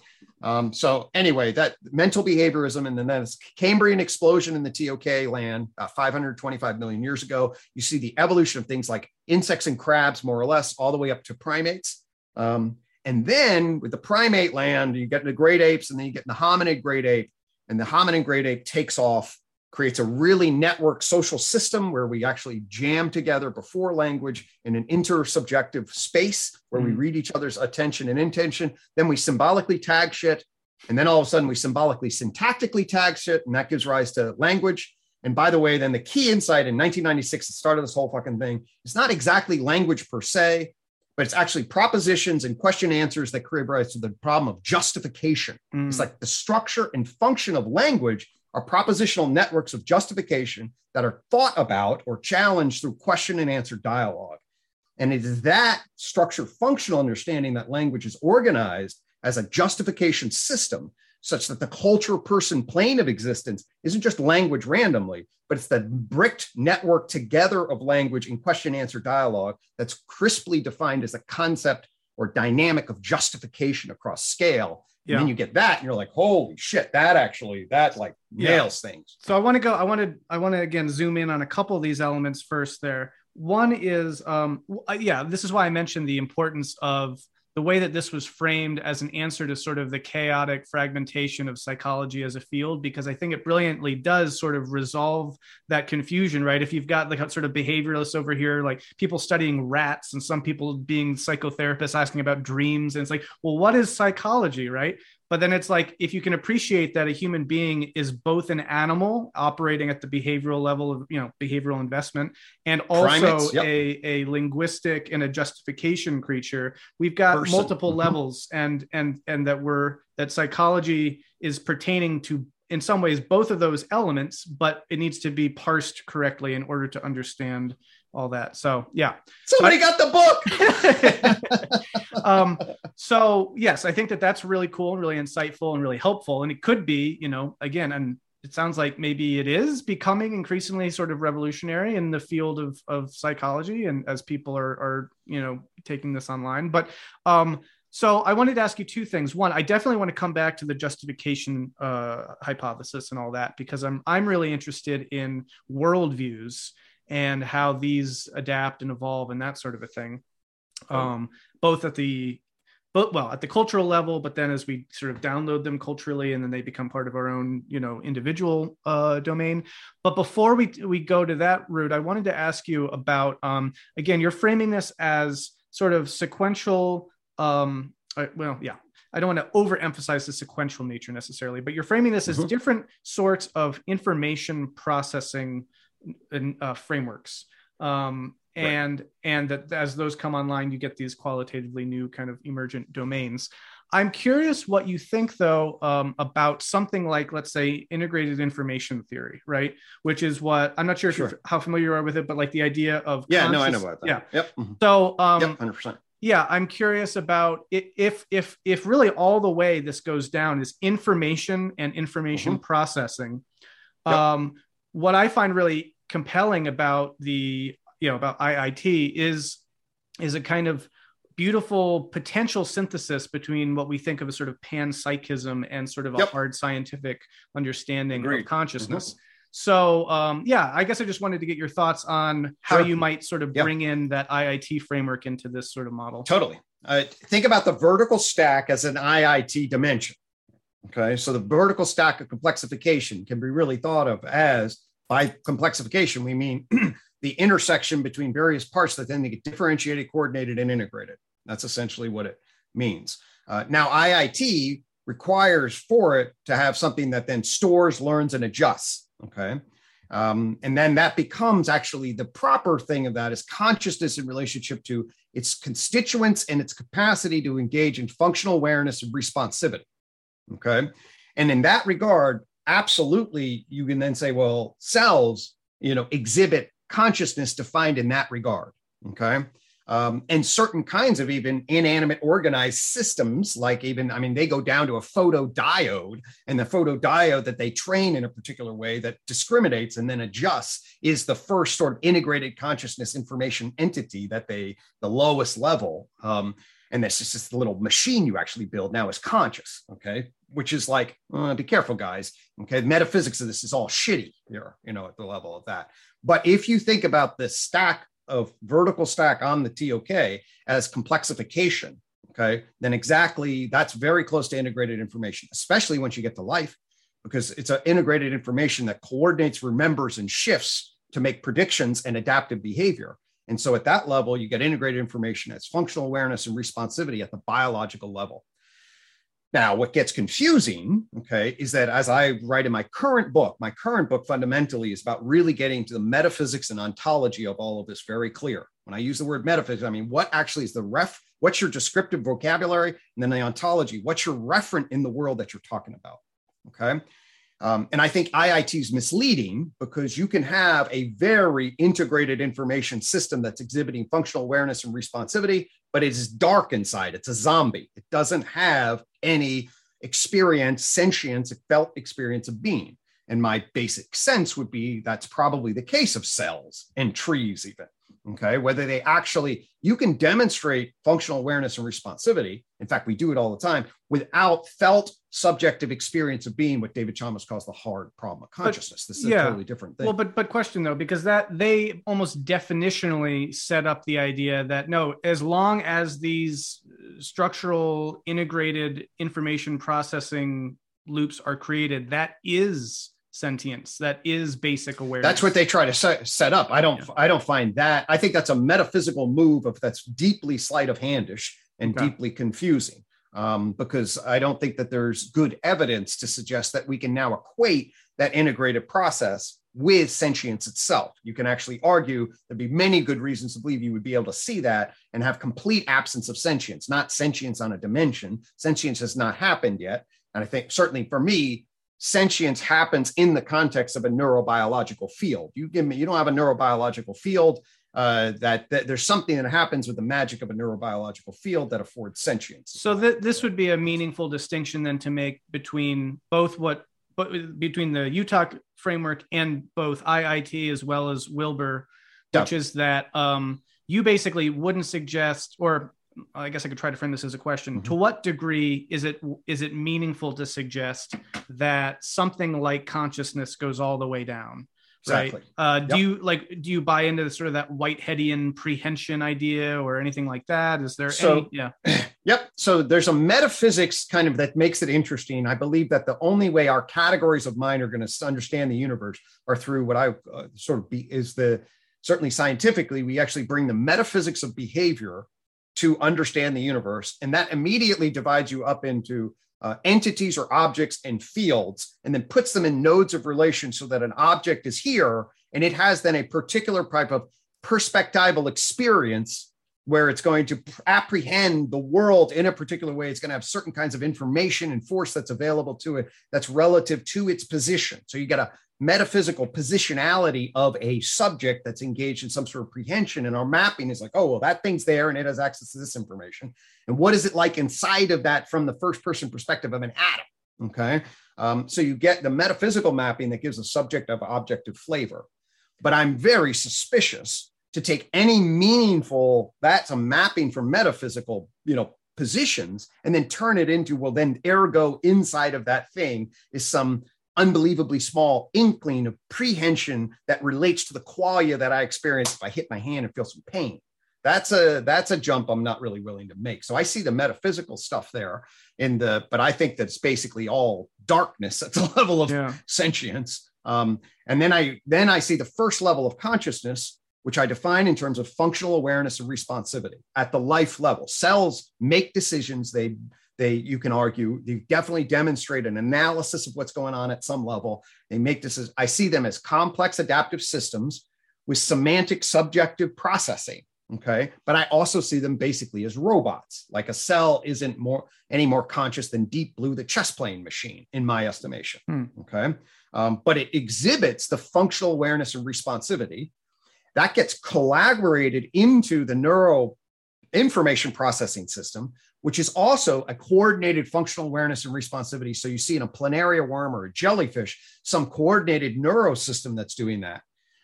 Um, so anyway, that mental behaviorism and then this Cambrian explosion in the TOK land about 525 million years ago. You see the evolution of things like insects and crabs, more or less, all the way up to primates. Um, and then with the primate land, you get into great apes, and then you get the hominid great ape, and the hominid great ape takes off, creates a really networked social system where we actually jam together before language in an intersubjective space where we Mm. read each other's attention and intention. Then we symbolically tag shit. And then all of a sudden we symbolically syntactically tag shit, and that gives rise to language. And by the way, then the key insight in 1996, the start of this whole fucking thing, it's not exactly language per se, but it's actually propositions and question answers that create rise to the problem of justification. Mm. It's like the structure and function of language are propositional networks of justification that are thought about or challenged through question and answer dialogue. And it is that structure functional understanding that language is organized as a justification system, such that the culture person plane of existence isn't just language randomly, but it's the bricked network together of language in question answer dialogue that's crisply defined as a concept or dynamic of justification across scale. Yeah. And then you get that, and you're like, holy shit, that actually, that like Yeah. nails things. So I want to go. I want to. I want to again zoom in on a couple of these elements first. There, one is, um, uh, yeah, this is why I mentioned the importance of the way that this was framed as an answer to sort of the chaotic fragmentation of psychology as a field, because I think it brilliantly does sort of resolve that confusion, right? If you've got like sort of behavioralists over here, like people studying rats and some people being psychotherapists asking about dreams, and it's like, well, what is psychology, right? But then it's like if you can appreciate that a human being is both an animal operating at the behavioral level of you know behavioral investment and also Primates, yep. a, a linguistic and a justification creature, we've got Person. multiple Mhm. levels and and and that we're that psychology is pertaining to in some ways both of those elements, but it needs to be parsed correctly in order to understand all that. So yeah. Somebody got the book. [laughs] um, so yes, I think that that's really cool and really insightful and really helpful. And it could be, you know, again, and it sounds like maybe it is becoming increasingly sort of revolutionary in the field of, of psychology and as people are, are, you know, taking this online. But um, so I wanted to ask you two things. One, I definitely want to come back to the justification uh, hypothesis and all that because I'm I'm really interested in worldviews and how these adapt and evolve and that sort of a thing. Um, both at the but well at the cultural level but then as we sort of download them culturally and then they become part of our own you know individual uh, domain but before we we go to that route i wanted to ask you about um, again you're framing this as sort of sequential um, uh, well yeah I don't want to overemphasize the sequential nature necessarily, but you're framing this as mm-hmm. different sorts of information processing uh, frameworks. Um, and right. and that as those come online you get these qualitatively new kind of emergent domains i'm curious what you think though um, about something like let's say integrated information theory right which is what i'm not sure, sure. how familiar you are with it but like the idea of yeah no i know about that yeah yep mm-hmm. so um yep, 100% yeah i'm curious about if if if really all the way this goes down is information and information mm-hmm. processing yep. um what i find really compelling about the you know about IIT is is a kind of beautiful potential synthesis between what we think of as sort of panpsychism and sort of yep. a hard scientific understanding Agreed. of consciousness. Mm-hmm. So um, yeah, I guess I just wanted to get your thoughts on how sure. you might sort of yep. bring in that IIT framework into this sort of model. Totally. Uh, think about the vertical stack as an IIT dimension. Okay, so the vertical stack of complexification can be really thought of as by complexification we mean [clears throat] the intersection between various parts that then they get differentiated, coordinated, and integrated. That's essentially what it means. Uh, now, IIT requires for it to have something that then stores, learns, and adjusts. Okay. Um, and then that becomes actually the proper thing of that is consciousness in relationship to its constituents and its capacity to engage in functional awareness and responsivity. Okay. And in that regard, absolutely, you can then say, well, cells, you know, exhibit consciousness defined in that regard. Okay. Um, and certain kinds of even inanimate organized systems, like even, I mean, they go down to a photodiode, and the photodiode that they train in a particular way that discriminates and then adjusts is the first sort of integrated consciousness information entity that they, the lowest level. Um, and this is just the little machine you actually build now is conscious. Okay. Which is like, uh, be careful, guys. Okay. The metaphysics of this is all shitty here, you know, at the level of that. But if you think about the stack of vertical stack on the TOK as complexification, okay, then exactly that's very close to integrated information, especially once you get to life, because it's an integrated information that coordinates, remembers, and shifts to make predictions and adaptive behavior. And so at that level, you get integrated information as functional awareness and responsivity at the biological level. Now, what gets confusing, okay, is that as I write in my current book, my current book fundamentally is about really getting to the metaphysics and ontology of all of this very clear. When I use the word metaphysics, I mean, what actually is the ref? What's your descriptive vocabulary? And then the ontology, what's your referent in the world that you're talking about? Okay. Um, and I think IIT is misleading because you can have a very integrated information system that's exhibiting functional awareness and responsivity, but it's dark inside. It's a zombie. It doesn't have any experience, sentience, felt experience of being. And my basic sense would be that's probably the case of cells and trees, even okay whether they actually you can demonstrate functional awareness and responsivity. In fact we do it all the time without felt subjective experience of being what david chalmers calls the hard problem of consciousness. But, this is yeah. a totally different thing. Well but but question though because that they almost definitionally set up the idea that no as long as these structural integrated information processing loops are created that is sentience that is basic awareness. That's what they try to set, set up. I don't yeah. i don't find that. I think that's a metaphysical move of that's deeply sleight of handish and okay. deeply confusing um, because i don't think that there's good evidence to suggest that we can now equate that integrated process with sentience itself. You can actually argue there'd be many good reasons to believe you would be able to see that and have complete absence of sentience not sentience on a dimension. Sentience has not happened yet. And i think certainly for me sentience happens in the context of a neurobiological field. You give me, you don't have a neurobiological field. Uh, that, that, there's something that happens with the magic of a neurobiological field that affords sentience. So th- this would be a meaningful distinction then to make between both what, but between the UTOK framework and both IIT as well as Wilber, which yeah. is that um, you basically wouldn't suggest, or I guess I could try to frame this as a question. Mm-hmm. To what degree is it is it meaningful to suggest that something like consciousness goes all the way down, Exactly. Right? Uh, do you like? Do you buy into the, sort of that Whiteheadian prehension idea or anything like that? Is there so, any? Yeah. [clears throat] Yep. So there's a metaphysics kind of that makes it interesting. I believe that the only way our categories of mind are going to understand the universe are through what I uh, sort of be is the certainly scientifically we actually bring the metaphysics of behavior to understand the universe, and that immediately divides you up into uh, entities or objects and fields, and then puts them in nodes of relation so that an object is here and it has then a particular type of perspectival experience where it's going to apprehend the world in a particular way. It's going to have certain kinds of information and force that's available to it that's relative to its position. So you get a metaphysical positionality of a subject that's engaged in some sort of prehension. And our mapping is like, oh, well, that thing's there and it has access to this information. And what is it like inside of that from the first person perspective of an atom? Okay. Um, so you get the metaphysical mapping that gives a subject of objective flavor. But I'm very suspicious to take any meaningful, that's a mapping for metaphysical, you know, positions and then turn it into, well, then ergo inside of that thing is some unbelievably small inkling of prehension that relates to the qualia that I experience if I hit my hand and feel some pain. That's a that's a jump I'm not really willing to make. So I see the metaphysical stuff there in the, but I think that's basically all darkness at the [laughs] level of yeah. sentience. Um, and then I then I see the first level of consciousness, which I define in terms of functional awareness and responsivity at the life level. Cells make decisions. They they, you can argue, they definitely demonstrate an analysis of what's going on at some level. They make this as, I see them as complex adaptive systems with semantic subjective processing. Okay. But I also see them basically as robots. Like a cell isn't more any more conscious than Deep Blue, the chess playing machine, in my estimation. Hmm. Okay. Um, but it exhibits the functional awareness and responsivity that gets collaborated into the neuro information processing system, which is also a coordinated functional awareness and responsivity. So you see in a planaria worm or a jellyfish, some coordinated neurosystem that's doing that.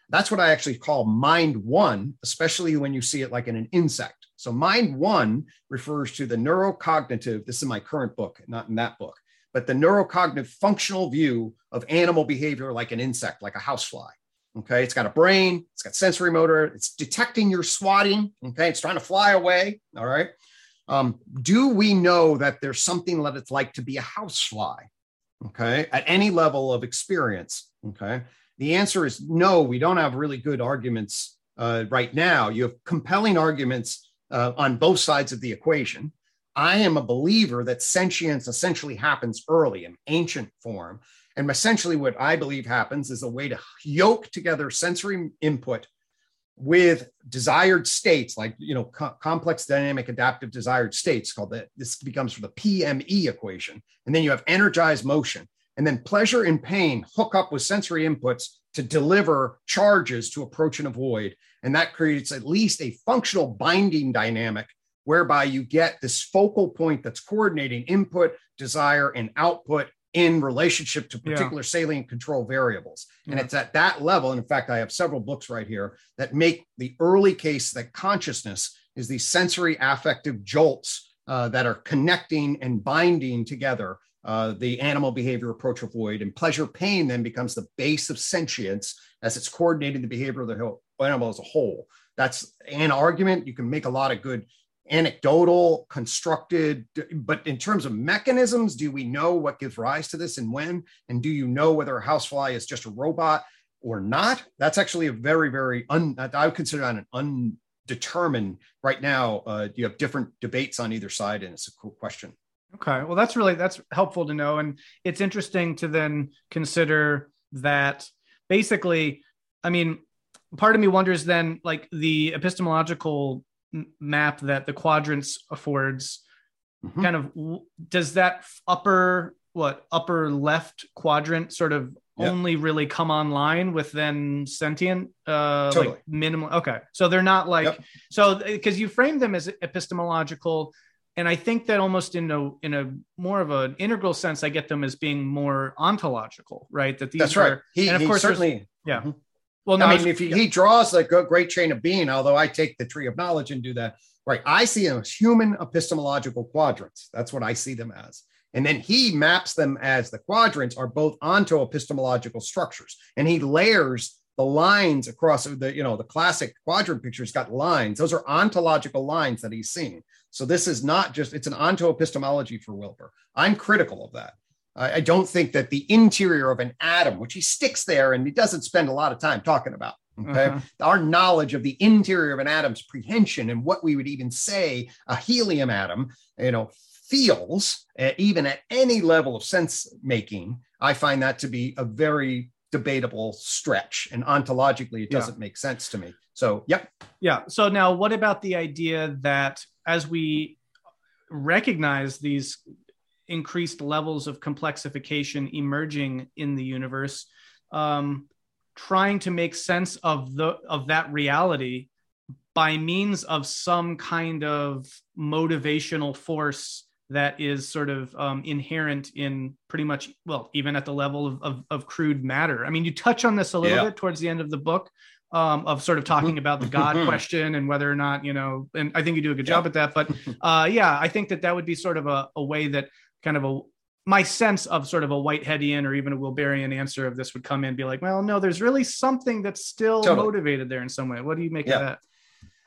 That's what I actually call mind one, especially when you see it like in an insect. So mind one refers to the neurocognitive. This is my current book, not in that book, but the neurocognitive functional view of animal behavior like an insect, like a housefly. Okay, it's got a brain, it's got sensory motor, it's detecting your swatting. Okay, it's trying to fly away. All right. Um, do we know that there's something that it's like to be a housefly? Okay, at any level of experience. Okay, the answer is no. We don't have really good arguments uh, right now. You have compelling arguments uh, on both sides of the equation. I am a believer that sentience essentially happens early in ancient form. And essentially, what I believe happens is a way to yoke together sensory input with desired states, like you know, co- complex dynamic adaptive desired states, called that. This becomes for the PME equation, and then you have energized motion, and then pleasure and pain hook up with sensory inputs to deliver charges to approach and avoid, and that creates at least a functional binding dynamic whereby you get this focal point that's coordinating input, desire, and output in relationship to particular yeah. salient control variables. And yeah. it's at that level. And in fact, I have several books right here that make the early case that consciousness is these sensory affective jolts uh, that are connecting and binding together uh, the animal behavior approach of Void. and pleasure pain then becomes the base of sentience as it's coordinating the behavior of the animal as a whole that's an argument you can make a lot of good anecdotal, constructed, but in terms of mechanisms, do we know what gives rise to this and when? And do you know whether a housefly is just a robot or not? That's actually a very, very un, I would consider that an undetermined right now. Uh, you have different debates on either side, and it's a cool question. Okay, well, that's really that's helpful to know, and it's interesting to then consider that basically. I mean, part of me wonders then, like the epistemological map that the quadrants affords mm-hmm. kind of does that upper what upper left quadrant sort of yep. only really come online with then sentient uh totally. like minimal okay so they're not like yep. so because you frame them as epistemological and i think that almost in a in a more of an integral sense i get them as being more ontological right that these that's are, right he, and of course certainly yeah mm-hmm. Well, no, I mean, if he, yeah. he draws like a great chain of being, although I take the tree of knowledge and do that, right? I see them as human epistemological quadrants. That's what I see them as. And then he maps them as the quadrants are both onto epistemological structures. And he layers the lines across the, you know, the classic quadrant picture's got lines. Those are ontological lines that he's seeing. So this is not just, it's an onto epistemology for Wilber. I'm critical of that. I, don't think that the interior of an atom, which he sticks there and he doesn't spend a lot of time talking about, Okay. Uh-huh. Our knowledge of the interior of an atom's prehension and what we would even say a helium atom, you know, feels, uh, even at any level of sense making, I find that to be a very debatable stretch. And ontologically, it doesn't yeah. make sense to me. So, yep. Yeah. So, now what about the idea that as we recognize these increased levels of complexification emerging in the universe, um, trying to make sense of the of that reality by means of some kind of motivational force that is sort of um, inherent in pretty much well even at the level of, of, of, crude matter i mean you touch on this a little yeah. bit towards the end of the book um, of sort of talking mm-hmm. about the [laughs] god question and whether or not you know and i think you do a good job at that but [laughs] uh, yeah i think that that would be sort of a, a way that kind of a my sense of sort of a Whiteheadian or even a Wilberian answer of this would come in and be like, well, no, there's really something that's still totally. motivated there in some way. What do you make yeah. of that?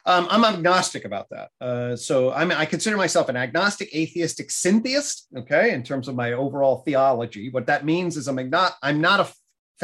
Um, I'm agnostic about that. Uh, so I'm, I consider myself an agnostic, atheistic syntheist. Okay, in terms of my overall theology, what that means is I'm not I'm not a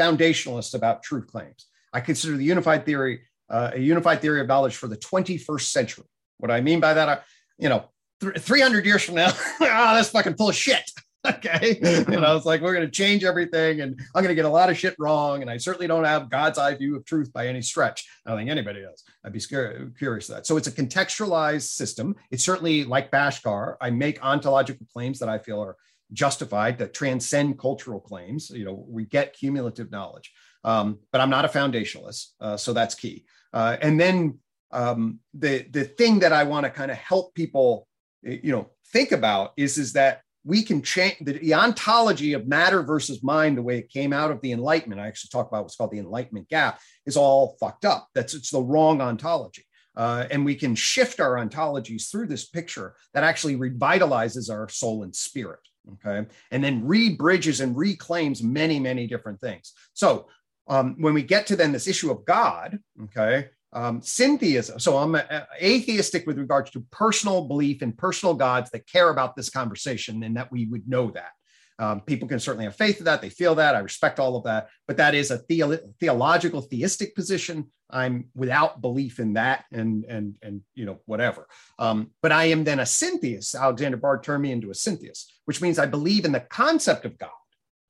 foundationalist about truth claims. I consider the unified theory uh, a unified theory of knowledge for the 21st century. What I mean by that, I, you know, 300 years from now, oh, [laughs] that's fucking full of shit. [laughs] okay. You know it's like we're going to change everything and i'm going to get a lot of shit wrong and i certainly don't have god's eye view of truth by any stretch. I don't think anybody does. I'd be scared, curious of that. So it's a contextualized system. It's certainly like Bhaskar. i make ontological claims that i feel are justified that transcend cultural claims. You know we get cumulative knowledge. Um, but i'm not a foundationalist uh, so that's key. Uh, and then um, the the thing that i want to kind of help people you know think about is is that we can change the, the, ontology of matter versus mind, the way it came out of the Enlightenment. I actually talk about what's called the Enlightenment gap, is all fucked up. That's it's the wrong ontology. Uh, and we can shift our ontologies through this picture that actually revitalizes our soul and spirit. Okay. And then rebridges and reclaims many, many different things. So um, when we get to then this issue of God, okay, um, syntheism. So I'm a, atheistic with regards to personal belief in personal gods that care about this conversation and that we would know that. Um, people can certainly have faith in that. They feel that. I respect all of that. But that is a theo- theological, theistic position. I'm without belief in that and, and, and you know, whatever. Um, but I am then a syntheist. Alexander Bard turned me into a syntheist, which means I believe in the concept of God,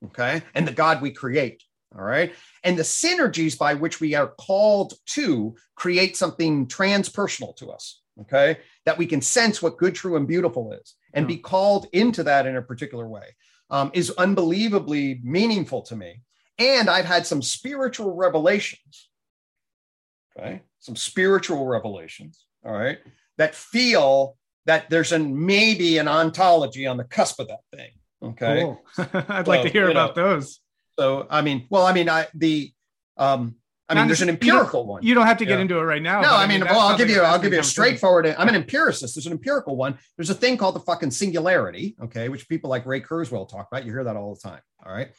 okay, and the God we create. All right. And the synergies by which we are called to create something transpersonal to us. Okay. That we can sense what good, true, and beautiful is and be called into that in a particular way um, is unbelievably meaningful to me. And I've had some spiritual revelations. Okay. Some spiritual revelations. All right. That feel that there's an maybe an ontology on the cusp of that thing. Okay. Cool. [laughs] I'd so, like to hear about know, those. So I mean, well, I mean, I the um, I mean, there's an empirical you one. You don't have to get yeah. into it right now. No, I mean, well, I'll give you, I'll give you a straightforward. I'm an empiricist. There's an empirical one. There's a thing called the fucking singularity, okay, which people like Ray Kurzweil talk about. You hear that all the time. All right.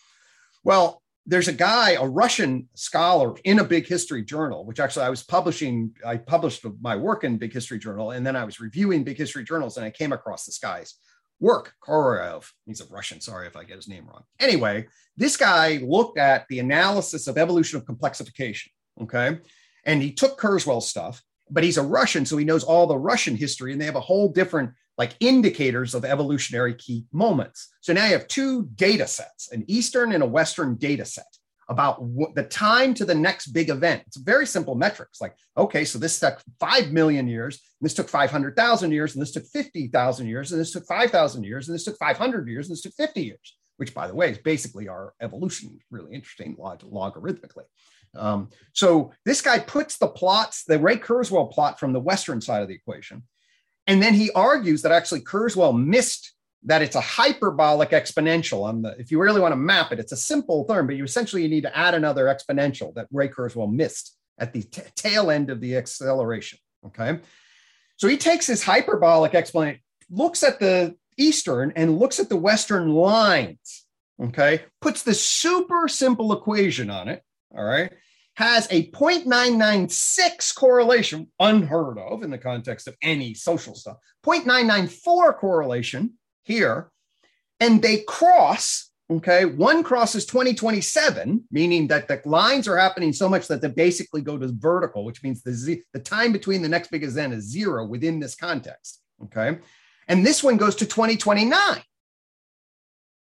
Well, there's a guy, a Russian scholar in a big history journal, which actually I was publishing. I published my work in Big History Journal, and then I was reviewing Big History journals, and I came across this guy's work, Korolev. He's a Russian. Sorry if I get his name wrong. Anyway, this guy looked at the analysis of evolution of complexification. Okay. And he took Kurzweil's stuff, but he's a Russian, so he knows all the Russian history, and they have a whole different like indicators of evolutionary key moments. So now you have two data sets, an Eastern and a Western data set about what the time to the next big event. It's very simple metrics like, okay, so this took 5 million years, this took 500,000 years, and this took 50,000 years, and this took 5,000 years, and this took 500 years, and this took 50 years, which, by the way, is basically our evolution, really interesting log- logarithmically. Um, so this guy puts the plots, the Ray Kurzweil plot from the Western side of the equation. And then he argues that actually Kurzweil missed that it's a hyperbolic exponential. On the, if you really want to map it, it's a simple term, but you essentially you need to add another exponential that Ray Kurzweil missed at the t- tail end of the acceleration. Okay, so he takes his hyperbolic exponential, looks at the eastern and looks at the western lines. Okay, puts this super simple equation on it. All right, has a 0.996 correlation, unheard of in the context of any social stuff, 0.994 correlation here, and they cross. Okay, one crosses 2027, meaning that the lines are happening so much that they basically go to vertical, which means the z- the time between the next biggest n is zero within this context. Okay, and this one goes to 2029.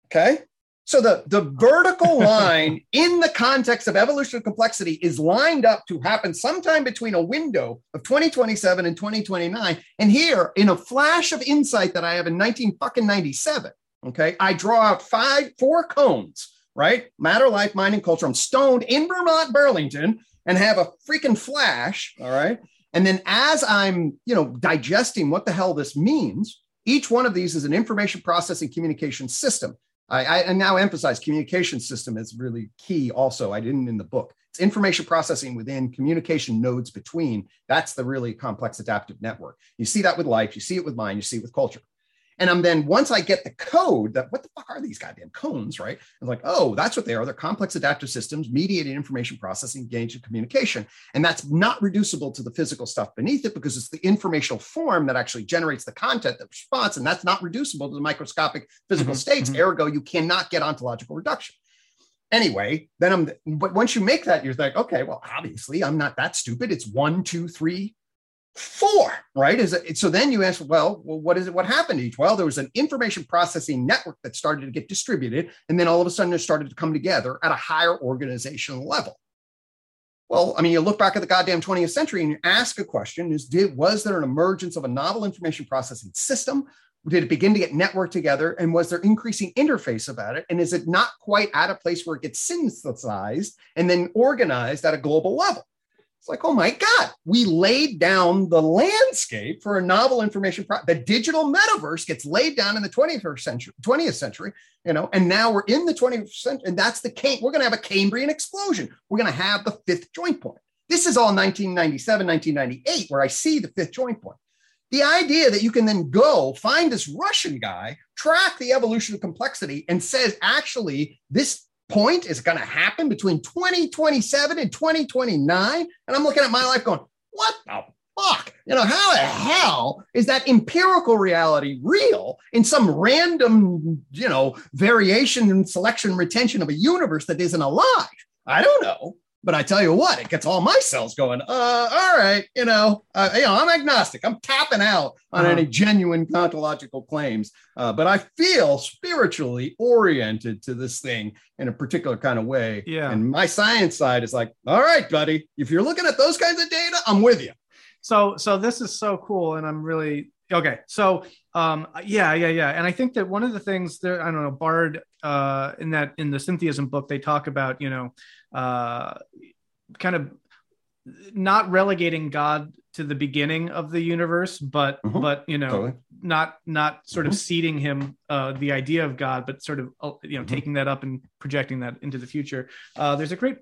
Okay, so the, the oh. vertical [laughs] line in the context of evolutionary complexity is lined up to happen sometime between a window of 2027 and 2029. And here, in a flash of insight that I have in 19 fucking 97, okay, I draw out five, four cones, right? Matter, life, mind, and culture. I'm stoned in Vermont, Burlington, and have a freaking flash, all right? And then as I'm, you know, digesting what the hell this means, each one of these is an information processing communication system. I, I now emphasize communication system is really key. Also, I didn't in the book. It's information processing within communication nodes between. That's the really complex adaptive network. You see that with life. You see it with mind. You see it with culture. And I'm then once I get the code that what the fuck are these goddamn cones, right? I'm like, oh, that's what they are. They're complex adaptive systems, mediated information processing, engaged in communication. And that's not reducible to the physical stuff beneath it because it's the informational form that actually generates the content that response. And that's not reducible to the microscopic physical mm-hmm, states. Mm-hmm. Ergo, you cannot get ontological reduction. Anyway, then I'm but once you make that, you're like, okay, well, obviously I'm not that stupid. It's one, two, three, Four, right? Is it, so then you ask, well, what is it? What happened to each? Well, there was an information processing network that started to get distributed, and then all of a sudden it started to come together at a higher organizational level. Well, I mean, you look back at the goddamn 20th century and you ask a question: Is did was there an emergence of a novel information processing system? Did it begin to get networked together, and was there increasing interface about it? And is it not quite at a place where it gets synthesized and then organized at a global level? It's like, oh my God, we laid down the landscape for a novel information. Pro- the digital metaverse gets laid down in the 21st century, 20th century, you know, and now we're in the 20th century, and that's the Cam- we're going to have a Cambrian explosion. We're going to have the fifth joint point. This is all 1997, 1998, where I see the fifth joint point. The idea that you can then go find this Russian guy, track the evolution of complexity, and says, actually, this point is going to happen between 2027 and 2029. And I'm looking at my life going, what the fuck? You know, how the hell is that empirical reality real in some random, you know, variation and selection retention of a universe that isn't alive? I don't know. But I tell you what, it gets all my cells going. Uh, all right, you know, uh, you know, I'm agnostic. I'm tapping out on uh-huh. any genuine ontological claims. Uh, but I feel spiritually oriented to this thing in a particular kind of way. Yeah. And my science side is like, all right, buddy, if you're looking at those kinds of data, I'm with you. So, so this is so cool, and I'm really okay. So, um, yeah, yeah, yeah. And I think that one of the things that I don't know, Bard, uh, in that in the Syntheism book, they talk about, you know, uh, kind of not relegating God to the beginning of the universe, but mm-hmm. but you know, totally. not not sort mm-hmm. of seeding him uh, the idea of God, but sort of uh, you know mm-hmm. taking that up and projecting that into the future. Uh, there's a great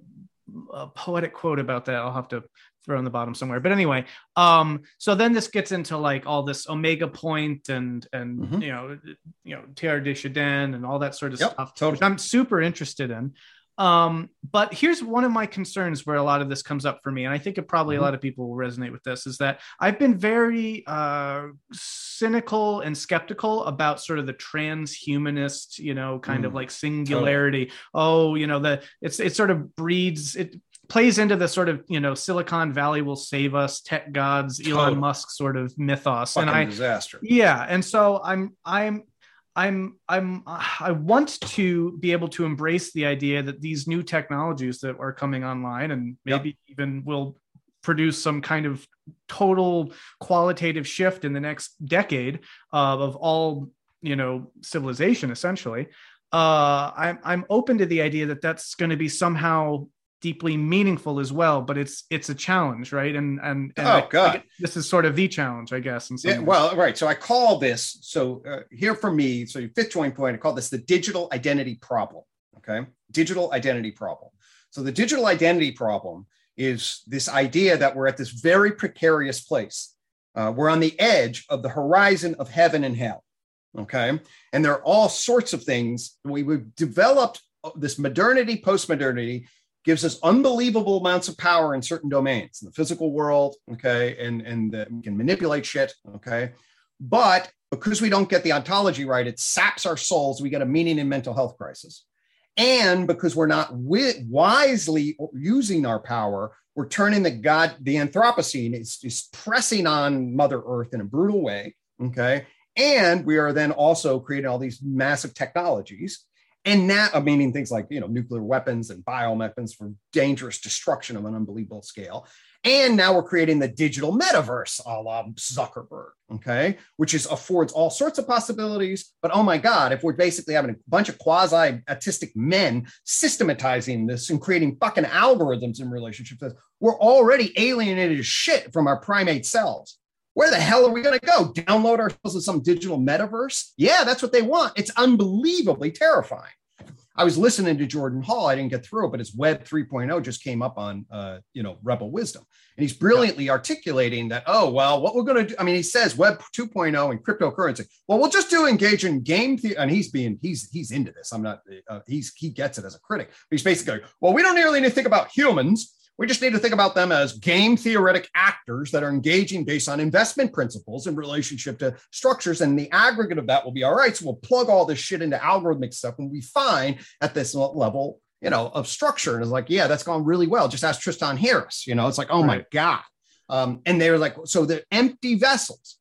uh, poetic quote about that. I'll have to throw in the bottom somewhere. But anyway, um, so then this gets into like all this omega point and and mm-hmm. you know you know Teilhard de Chardin and all that sort of yep, stuff, totally. which I'm super interested in. Um, but here's one of my concerns where a lot of this comes up for me, and I think it probably mm-hmm. a lot of people will resonate with this, is that I've been very uh, cynical and skeptical about sort of the transhumanist, you know, kind mm. of like singularity. Totally. Oh, you know, the it's it sort of breeds it plays into the sort of you know Silicon Valley will save us, tech gods, Elon Musk sort of mythos, Fucking and I disaster. Yeah, and so I'm I'm I'm I'm I want to be able to embrace the idea that these new technologies that are coming online and maybe yep. even will produce some kind of total qualitative shift in the next decade uh, of all you know civilization essentially uh, I'm I'm open to the idea that that's going to be somehow deeply meaningful as well but it's it's a challenge right? And and, and oh I, god. I this is sort of the challenge i guess And yeah, well right. So i call this so uh, here for me so your fifth joint point i call this the digital identity problem okay? Digital identity problem. So the digital identity problem is this idea that we're at this very precarious place. Uh, we're on the edge of the horizon of heaven and hell okay? And there are all sorts of things. We, we've developed uh, this modernity post-modernity gives us unbelievable amounts of power in certain domains in the physical world okay and and the, we can manipulate shit okay? But because we don't get the ontology right it saps our souls we get a meaning and mental health crisis. And because we're not wi- wisely using our power we're turning the god the anthropocene is, is pressing on mother earth in a brutal way okay? And we are then also creating all these massive technologies and now meaning things like you know nuclear weapons and bioweapons for dangerous destruction of an unbelievable scale. And now we're creating the digital metaverse a la zuckerberg okay which is affords all sorts of possibilities. But oh my god if we're basically having a bunch of quasi autistic men systematizing this and creating fucking algorithms in relationship to this we're already alienated as shit from our primate selves where the hell are we going to go? Download ourselves in some digital metaverse? Yeah, that's what they want. It's unbelievably terrifying. I was listening to Jordan Hall. I didn't get through it, but his Web 3.0 just came up on, uh, you know, Rebel Wisdom, and he's brilliantly yeah. articulating that. Oh well, what we're going to do. I mean, he says Web 2.0 and cryptocurrency. Well, we'll just do engage in game theory, and he's being he's he's into this. I'm not. Uh, he's he gets it as a critic. He's basically going, well, we don't really need to think about humans. We just need to think about them as game theoretic actors that are engaging based on investment principles in relationship to structures. And the aggregate of that will be all right. So we'll plug all this shit into algorithmic stuff and we find at this level, you know, of structure. And it's like, yeah, that's gone really well. Just ask Tristan Harris. You know, it's like, oh right. my God. Um, and they're like, so they're empty vessels.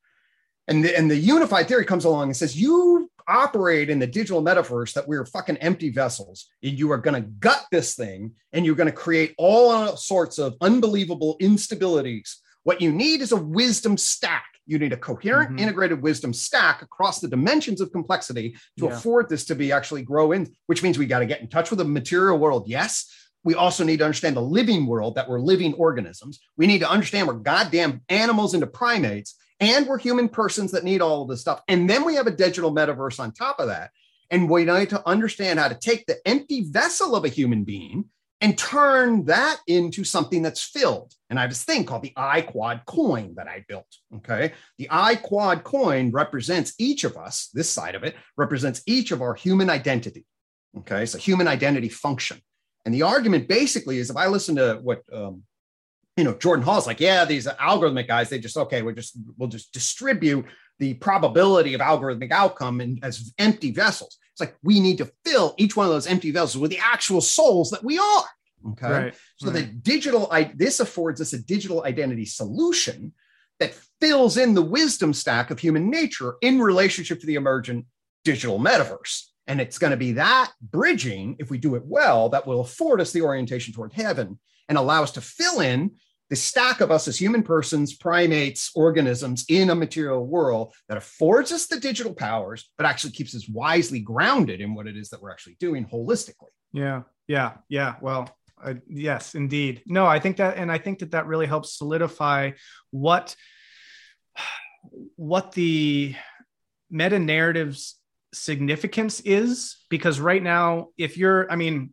And the, and the unified theory comes along and says, you operate in the digital metaverse that we're fucking empty vessels. and You are going to gut this thing and you're going to create all sorts of unbelievable instabilities. What you need is a wisdom stack. You need a coherent, mm-hmm. integrated wisdom stack across the dimensions of complexity to yeah. afford this to be actually grow in, which means we got to get in touch with the material world. Yes. We also need to understand the living world that we're living organisms. We need to understand we're goddamn animals into primates and we're human persons that need all of this stuff. And then we have a digital metaverse on top of that. And we need to understand how to take the empty vessel of a human being and turn that into something that's filled. And I have this thing called the iQuad coin that I built. Okay. The iQuad coin represents each of us, this side of it represents each of our human identity. Okay. So human identity function. And the argument basically is if I listen to what um, you know, Jordan Hall's like, yeah, these algorithmic guys, they just okay, we're just we'll just distribute the probability of algorithmic outcome in, as empty vessels. It's like we need to fill each one of those empty vessels with the actual souls that we are. Okay. Right, so right. the digital, I, this affords us a digital identity solution that fills in the wisdom stack of human nature in relationship to the emergent digital metaverse. And it's going to be that bridging, if we do it well, that will afford us the orientation toward heaven and allow us to fill in the stack of us as human persons, primates, organisms in a material world that affords us the digital powers, but actually keeps us wisely grounded in what it is that we're actually doing holistically. Yeah, yeah, yeah. Well, yes, indeed. No, I think that, and I think that that really helps solidify what what the meta narratives significance is because right now if you're i mean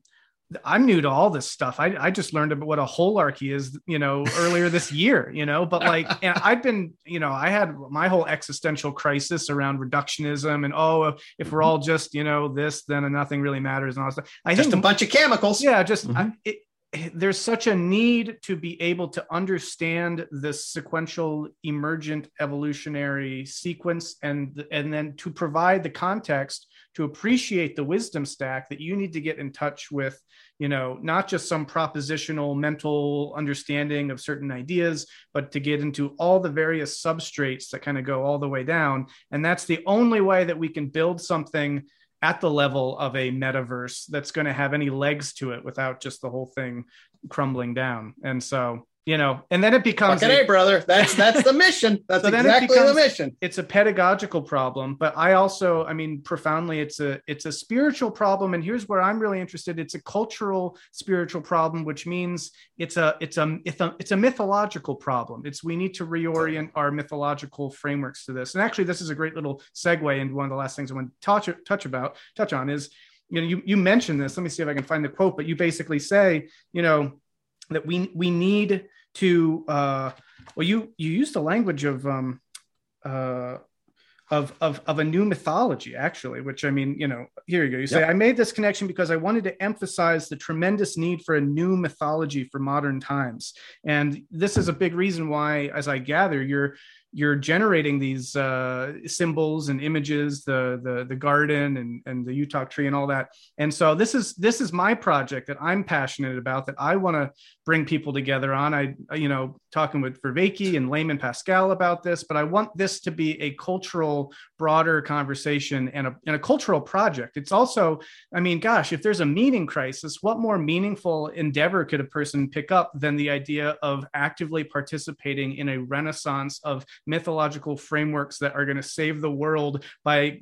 I'm new to all this stuff. I, I just learned about what a holarchy is, you know, earlier this [laughs] year, you know, but like, and [laughs] I've been, you know, I had my whole existential crisis around reductionism and, oh, if we're all just, you know, this, then nothing really matters and all that stuff. I just think, a bunch of chemicals. Yeah. Just, mm-hmm. I, it, there's such a need to be able to understand the sequential emergent evolutionary sequence and and then to provide the context to appreciate the wisdom stack that you need to get in touch with you know not just some propositional mental understanding of certain ideas but to get into all the various substrates that kind of go all the way down. And that's the only way that we can build something at the level of a metaverse that's going to have any legs to it without just the whole thing crumbling down. And so you know, and then it becomes a, brother. That's that's the mission. [laughs] That's so exactly becomes, the mission. It's a pedagogical problem, but I also, I mean, profoundly, it's a it's a spiritual problem. And here's where I'm really interested. It's a cultural spiritual problem, which means it's a it's a it's a it's a mythological problem. It's we need to reorient our mythological frameworks to this. And actually, this is a great little segue into one of the last things I want to touch touch about touch on is you know you you mentioned this. Let me see if I can find the quote, but you basically say you know that we we need to uh, well you you use the language of um, uh, of, of, of a new mythology, actually, which I mean, you know, here you go. You say, yep. I made this connection because I wanted to emphasize the tremendous need for a new mythology for modern times. And this is a big reason why, as I gather, you're you're generating these uh, symbols and images, the the the garden and and the UTOK tree and all that. And so this is this is my project that I'm passionate about that I want to bring people together on. I you know talking with Vervaeke and Layman Pascal about this, but I want this to be a cultural broader conversation and a and a cultural project. It's also, I mean, gosh, if there's a meaning crisis, what more meaningful endeavor could a person pick up than the idea of actively participating in a renaissance of mythological frameworks that are going to save the world by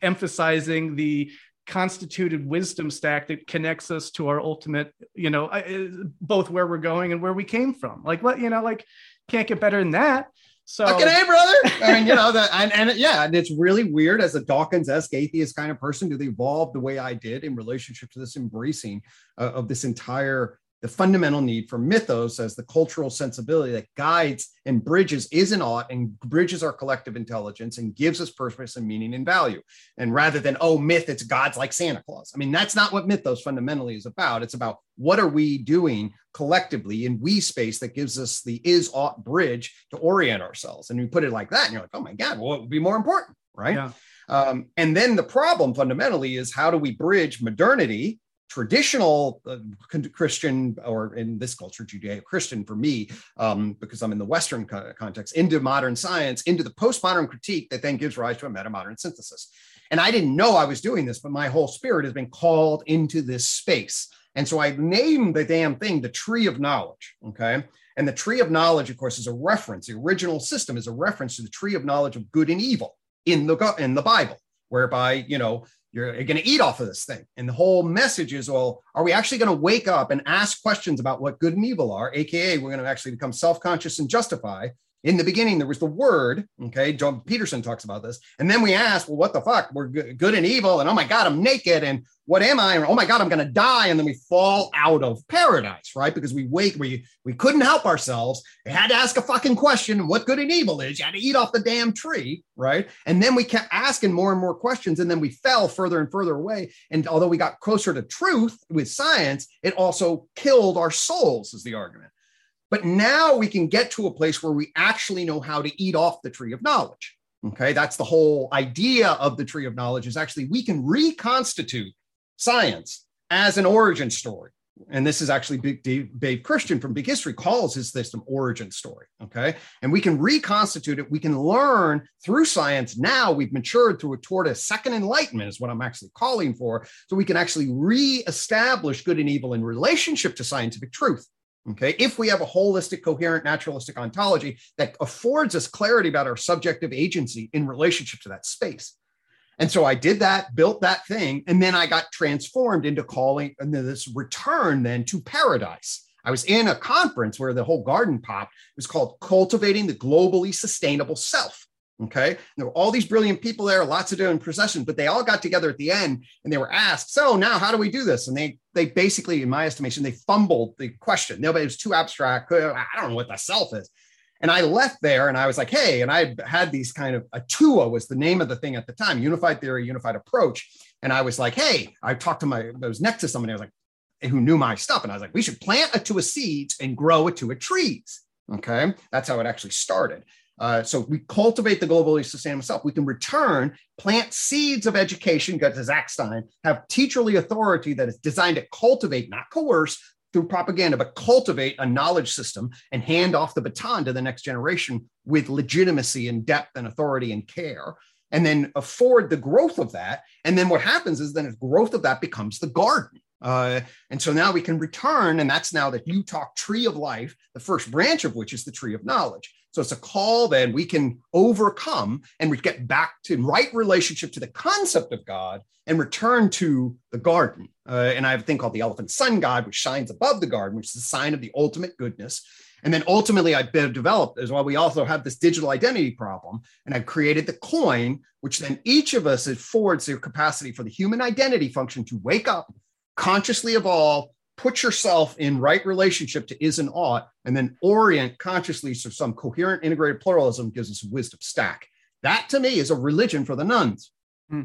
emphasizing the constituted wisdom stack that connects us to our ultimate you know both where we're going and where we came from like what you know like can't get better than that so okay, hey, brother. I mean, you know that, and, and yeah, and it's really weird as a Dawkins-esque atheist kind of person to evolve the way I did in relationship to this embracing uh, of this entire the fundamental need for mythos as the cultural sensibility that guides and bridges is an ought and bridges our collective intelligence and gives us purpose and meaning and value. And rather than, oh, myth, it's gods like Santa Claus. I mean, that's not what mythos fundamentally is about. It's about what are we doing collectively in we space that gives us the is ought bridge to orient ourselves. And you put it like that, and you're like, oh my God, well, what would be more important? Right. Yeah. Um, and then the problem fundamentally is how do we bridge modernity traditional uh, Christian, or in this culture, Judeo Christian for me, um, because I'm in the Western co- context, into modern science, into the postmodern critique that then gives rise to a metamodern synthesis. And I didn't know I was doing this, but my whole spirit has been called into this space. And so I named the damn thing the tree of knowledge. Okay. And the tree of knowledge, of course, is a reference. The original system is a reference to the tree of knowledge of good and evil in the in the Bible, whereby you know you're going to eat off of this thing. And the whole message is, well, are we actually going to wake up and ask questions about what good and evil are? AKA, we're going to actually become self conscious and justify in the beginning there was the word okay? Jordan Peterson talks about this. And then we ask well what the fuck? We're good and evil and oh my god i'm naked and what am i? And oh my god i'm to die. And then we fall out of paradise right? Because we wake we we couldn't help ourselves. We had to ask a fucking question what good and evil is? You had to eat off the damn tree right? And then we kept asking more and more questions and then we fell further and further away. And although we got closer to truth with science it also killed our souls is the argument but now we can get to a place where we actually know how to eat off the tree of knowledge. Okay, that's the whole idea of the tree of knowledge is actually we can reconstitute science as an origin story. And this is actually Big Dave, Christian from Big History calls his system origin story. Okay. And we can reconstitute it. We can learn through science. Now we've matured through a toward a second enlightenment, is what I'm actually calling for. So we can actually re-establish good and evil in relationship to scientific truth. Okay, if we have a holistic, coherent, naturalistic ontology that affords us clarity about our subjective agency in relationship to that space. And so I did that, built that thing, and then I got transformed into calling and this return then to paradise. I was in a conference where the whole garden popped. It was called Cultivating the Globally Sustainable Self. Okay. There were all these brilliant people there, lots of different processions, but they all got together at the end and they were asked, so now how do we do this? And they they basically, in my estimation, they fumbled the question. Nobody was too abstract. Uh, I don't know what the self is. And I left there and I was like, hey, and I had these kind of Atua was the name of the thing at the time, unified theory, unified approach. And I was like, hey, I talked to my, I was next to somebody, I was like, who knew my stuff. And I was like, we should plant Atua seeds and grow Atua trees. Okay. That's how it actually started. Uh, so we cultivate the globally sustainable self. We can return, plant seeds of education, go to Zach Stein, have teacherly authority that is designed to cultivate, not coerce through propaganda, but cultivate a knowledge system and hand off the baton to the next generation with legitimacy and depth and authority and care. And then afford the growth of that. And then what happens is then the growth of that becomes the garden. Uh, and so now we can return, and that's now the UTOK tree of life, the first branch of which is the tree of knowledge. So it's a call then we can overcome and we get back to right relationship to the concept of God and return to the garden. Uh, and I have a thing called the elephant sun god, which shines above the garden, which is a sign of the ultimate goodness. And then ultimately, I've developed as well. We also have this digital identity problem, and I've created the coin, which then each of us affords the capacity for the human identity function to wake up, consciously evolve, put yourself in right relationship to is and ought, and then orient consciously to some coherent integrated pluralism gives us wisdom stack. That to me is a religion for the nones. Hmm.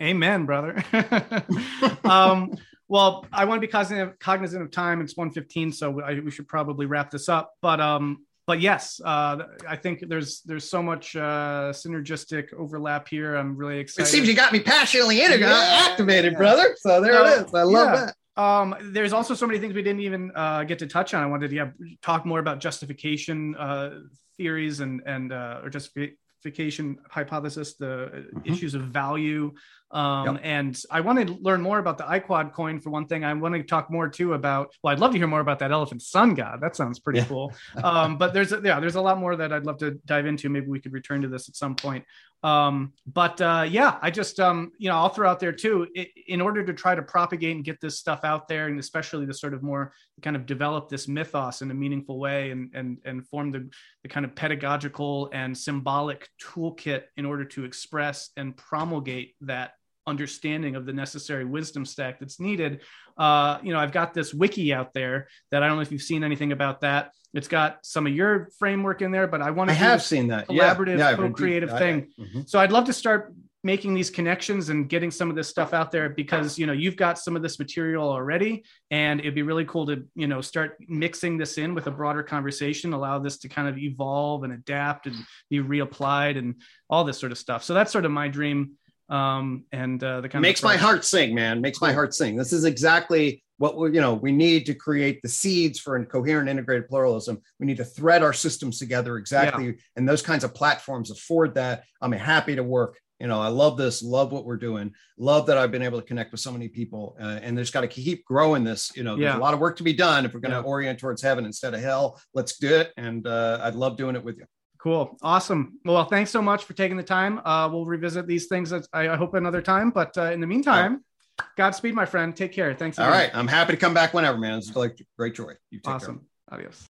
Amen, brother. [laughs] um, well, I want to be cognizant, cognizant of time. It's 115, so I, we should probably wrap this up. But um, but yes, uh, I think there's there's so much uh, synergistic overlap here. I'm really excited. It seems you got me passionately yeah, activated, yeah. brother. So there it is. I love yeah. that. Um, there's also so many things we didn't even uh, get to touch on. I wanted to yeah, talk more about justification uh, theories and and uh, or justification hypothesis, the mm-hmm. issues of value, um, yep. And I want to learn more about the iQuad coin for one thing. I want to talk more too about. Well, I'd love to hear more about that elephant sun god. That sounds pretty yeah. cool. [laughs] Um, but there's a, yeah, there's a lot more that I'd love to dive into. Maybe we could return to this at some point. Um, but uh, yeah, I just um, you know I'll throw out there too. It, in order to try to propagate and get this stuff out there, and especially the sort of more kind of develop this mythos in a meaningful way, and and and form the the kind of pedagogical and symbolic toolkit in order to express and promulgate that understanding of the necessary wisdom stack that's needed. Uh, you know, I've got this wiki out there that I don't know if you've seen anything about that. It's got some of your framework in there, but I want to I have seen that collaborative, yeah. Yeah, co-creative thing. I, mm-hmm. So I'd love to start making these connections and getting some of this stuff out there because you know you've got some of this material already and it'd be really cool to you know start mixing this in with a broader conversation allow this to kind of evolve and adapt and be reapplied and all this sort of stuff so that's sort of my dream um, and uh, the kind makes my heart sing, man. Makes my heart sing. This is exactly what we, you know, we need to create the seeds for a coherent integrated pluralism. We need to thread our systems together exactly, yeah. and those kinds of platforms afford that. I'm happy to work. You know, I love this. Love what we're doing. Love that I've been able to connect with so many people, uh, and there's got to keep growing this. You know, there's yeah. a lot of work to be done if we're going to yeah. orient towards heaven instead of hell. Let's do it, and uh, I'd love doing it with you. Cool. Awesome. Well, thanks so much for taking the time. Uh, we'll revisit these things, I, I hope, another time. But uh, in the meantime, Godspeed, my friend. Take care. Thanks. Again. All right. I'm happy to come back whenever, man. It's like great joy. You take awesome. Care. Adios.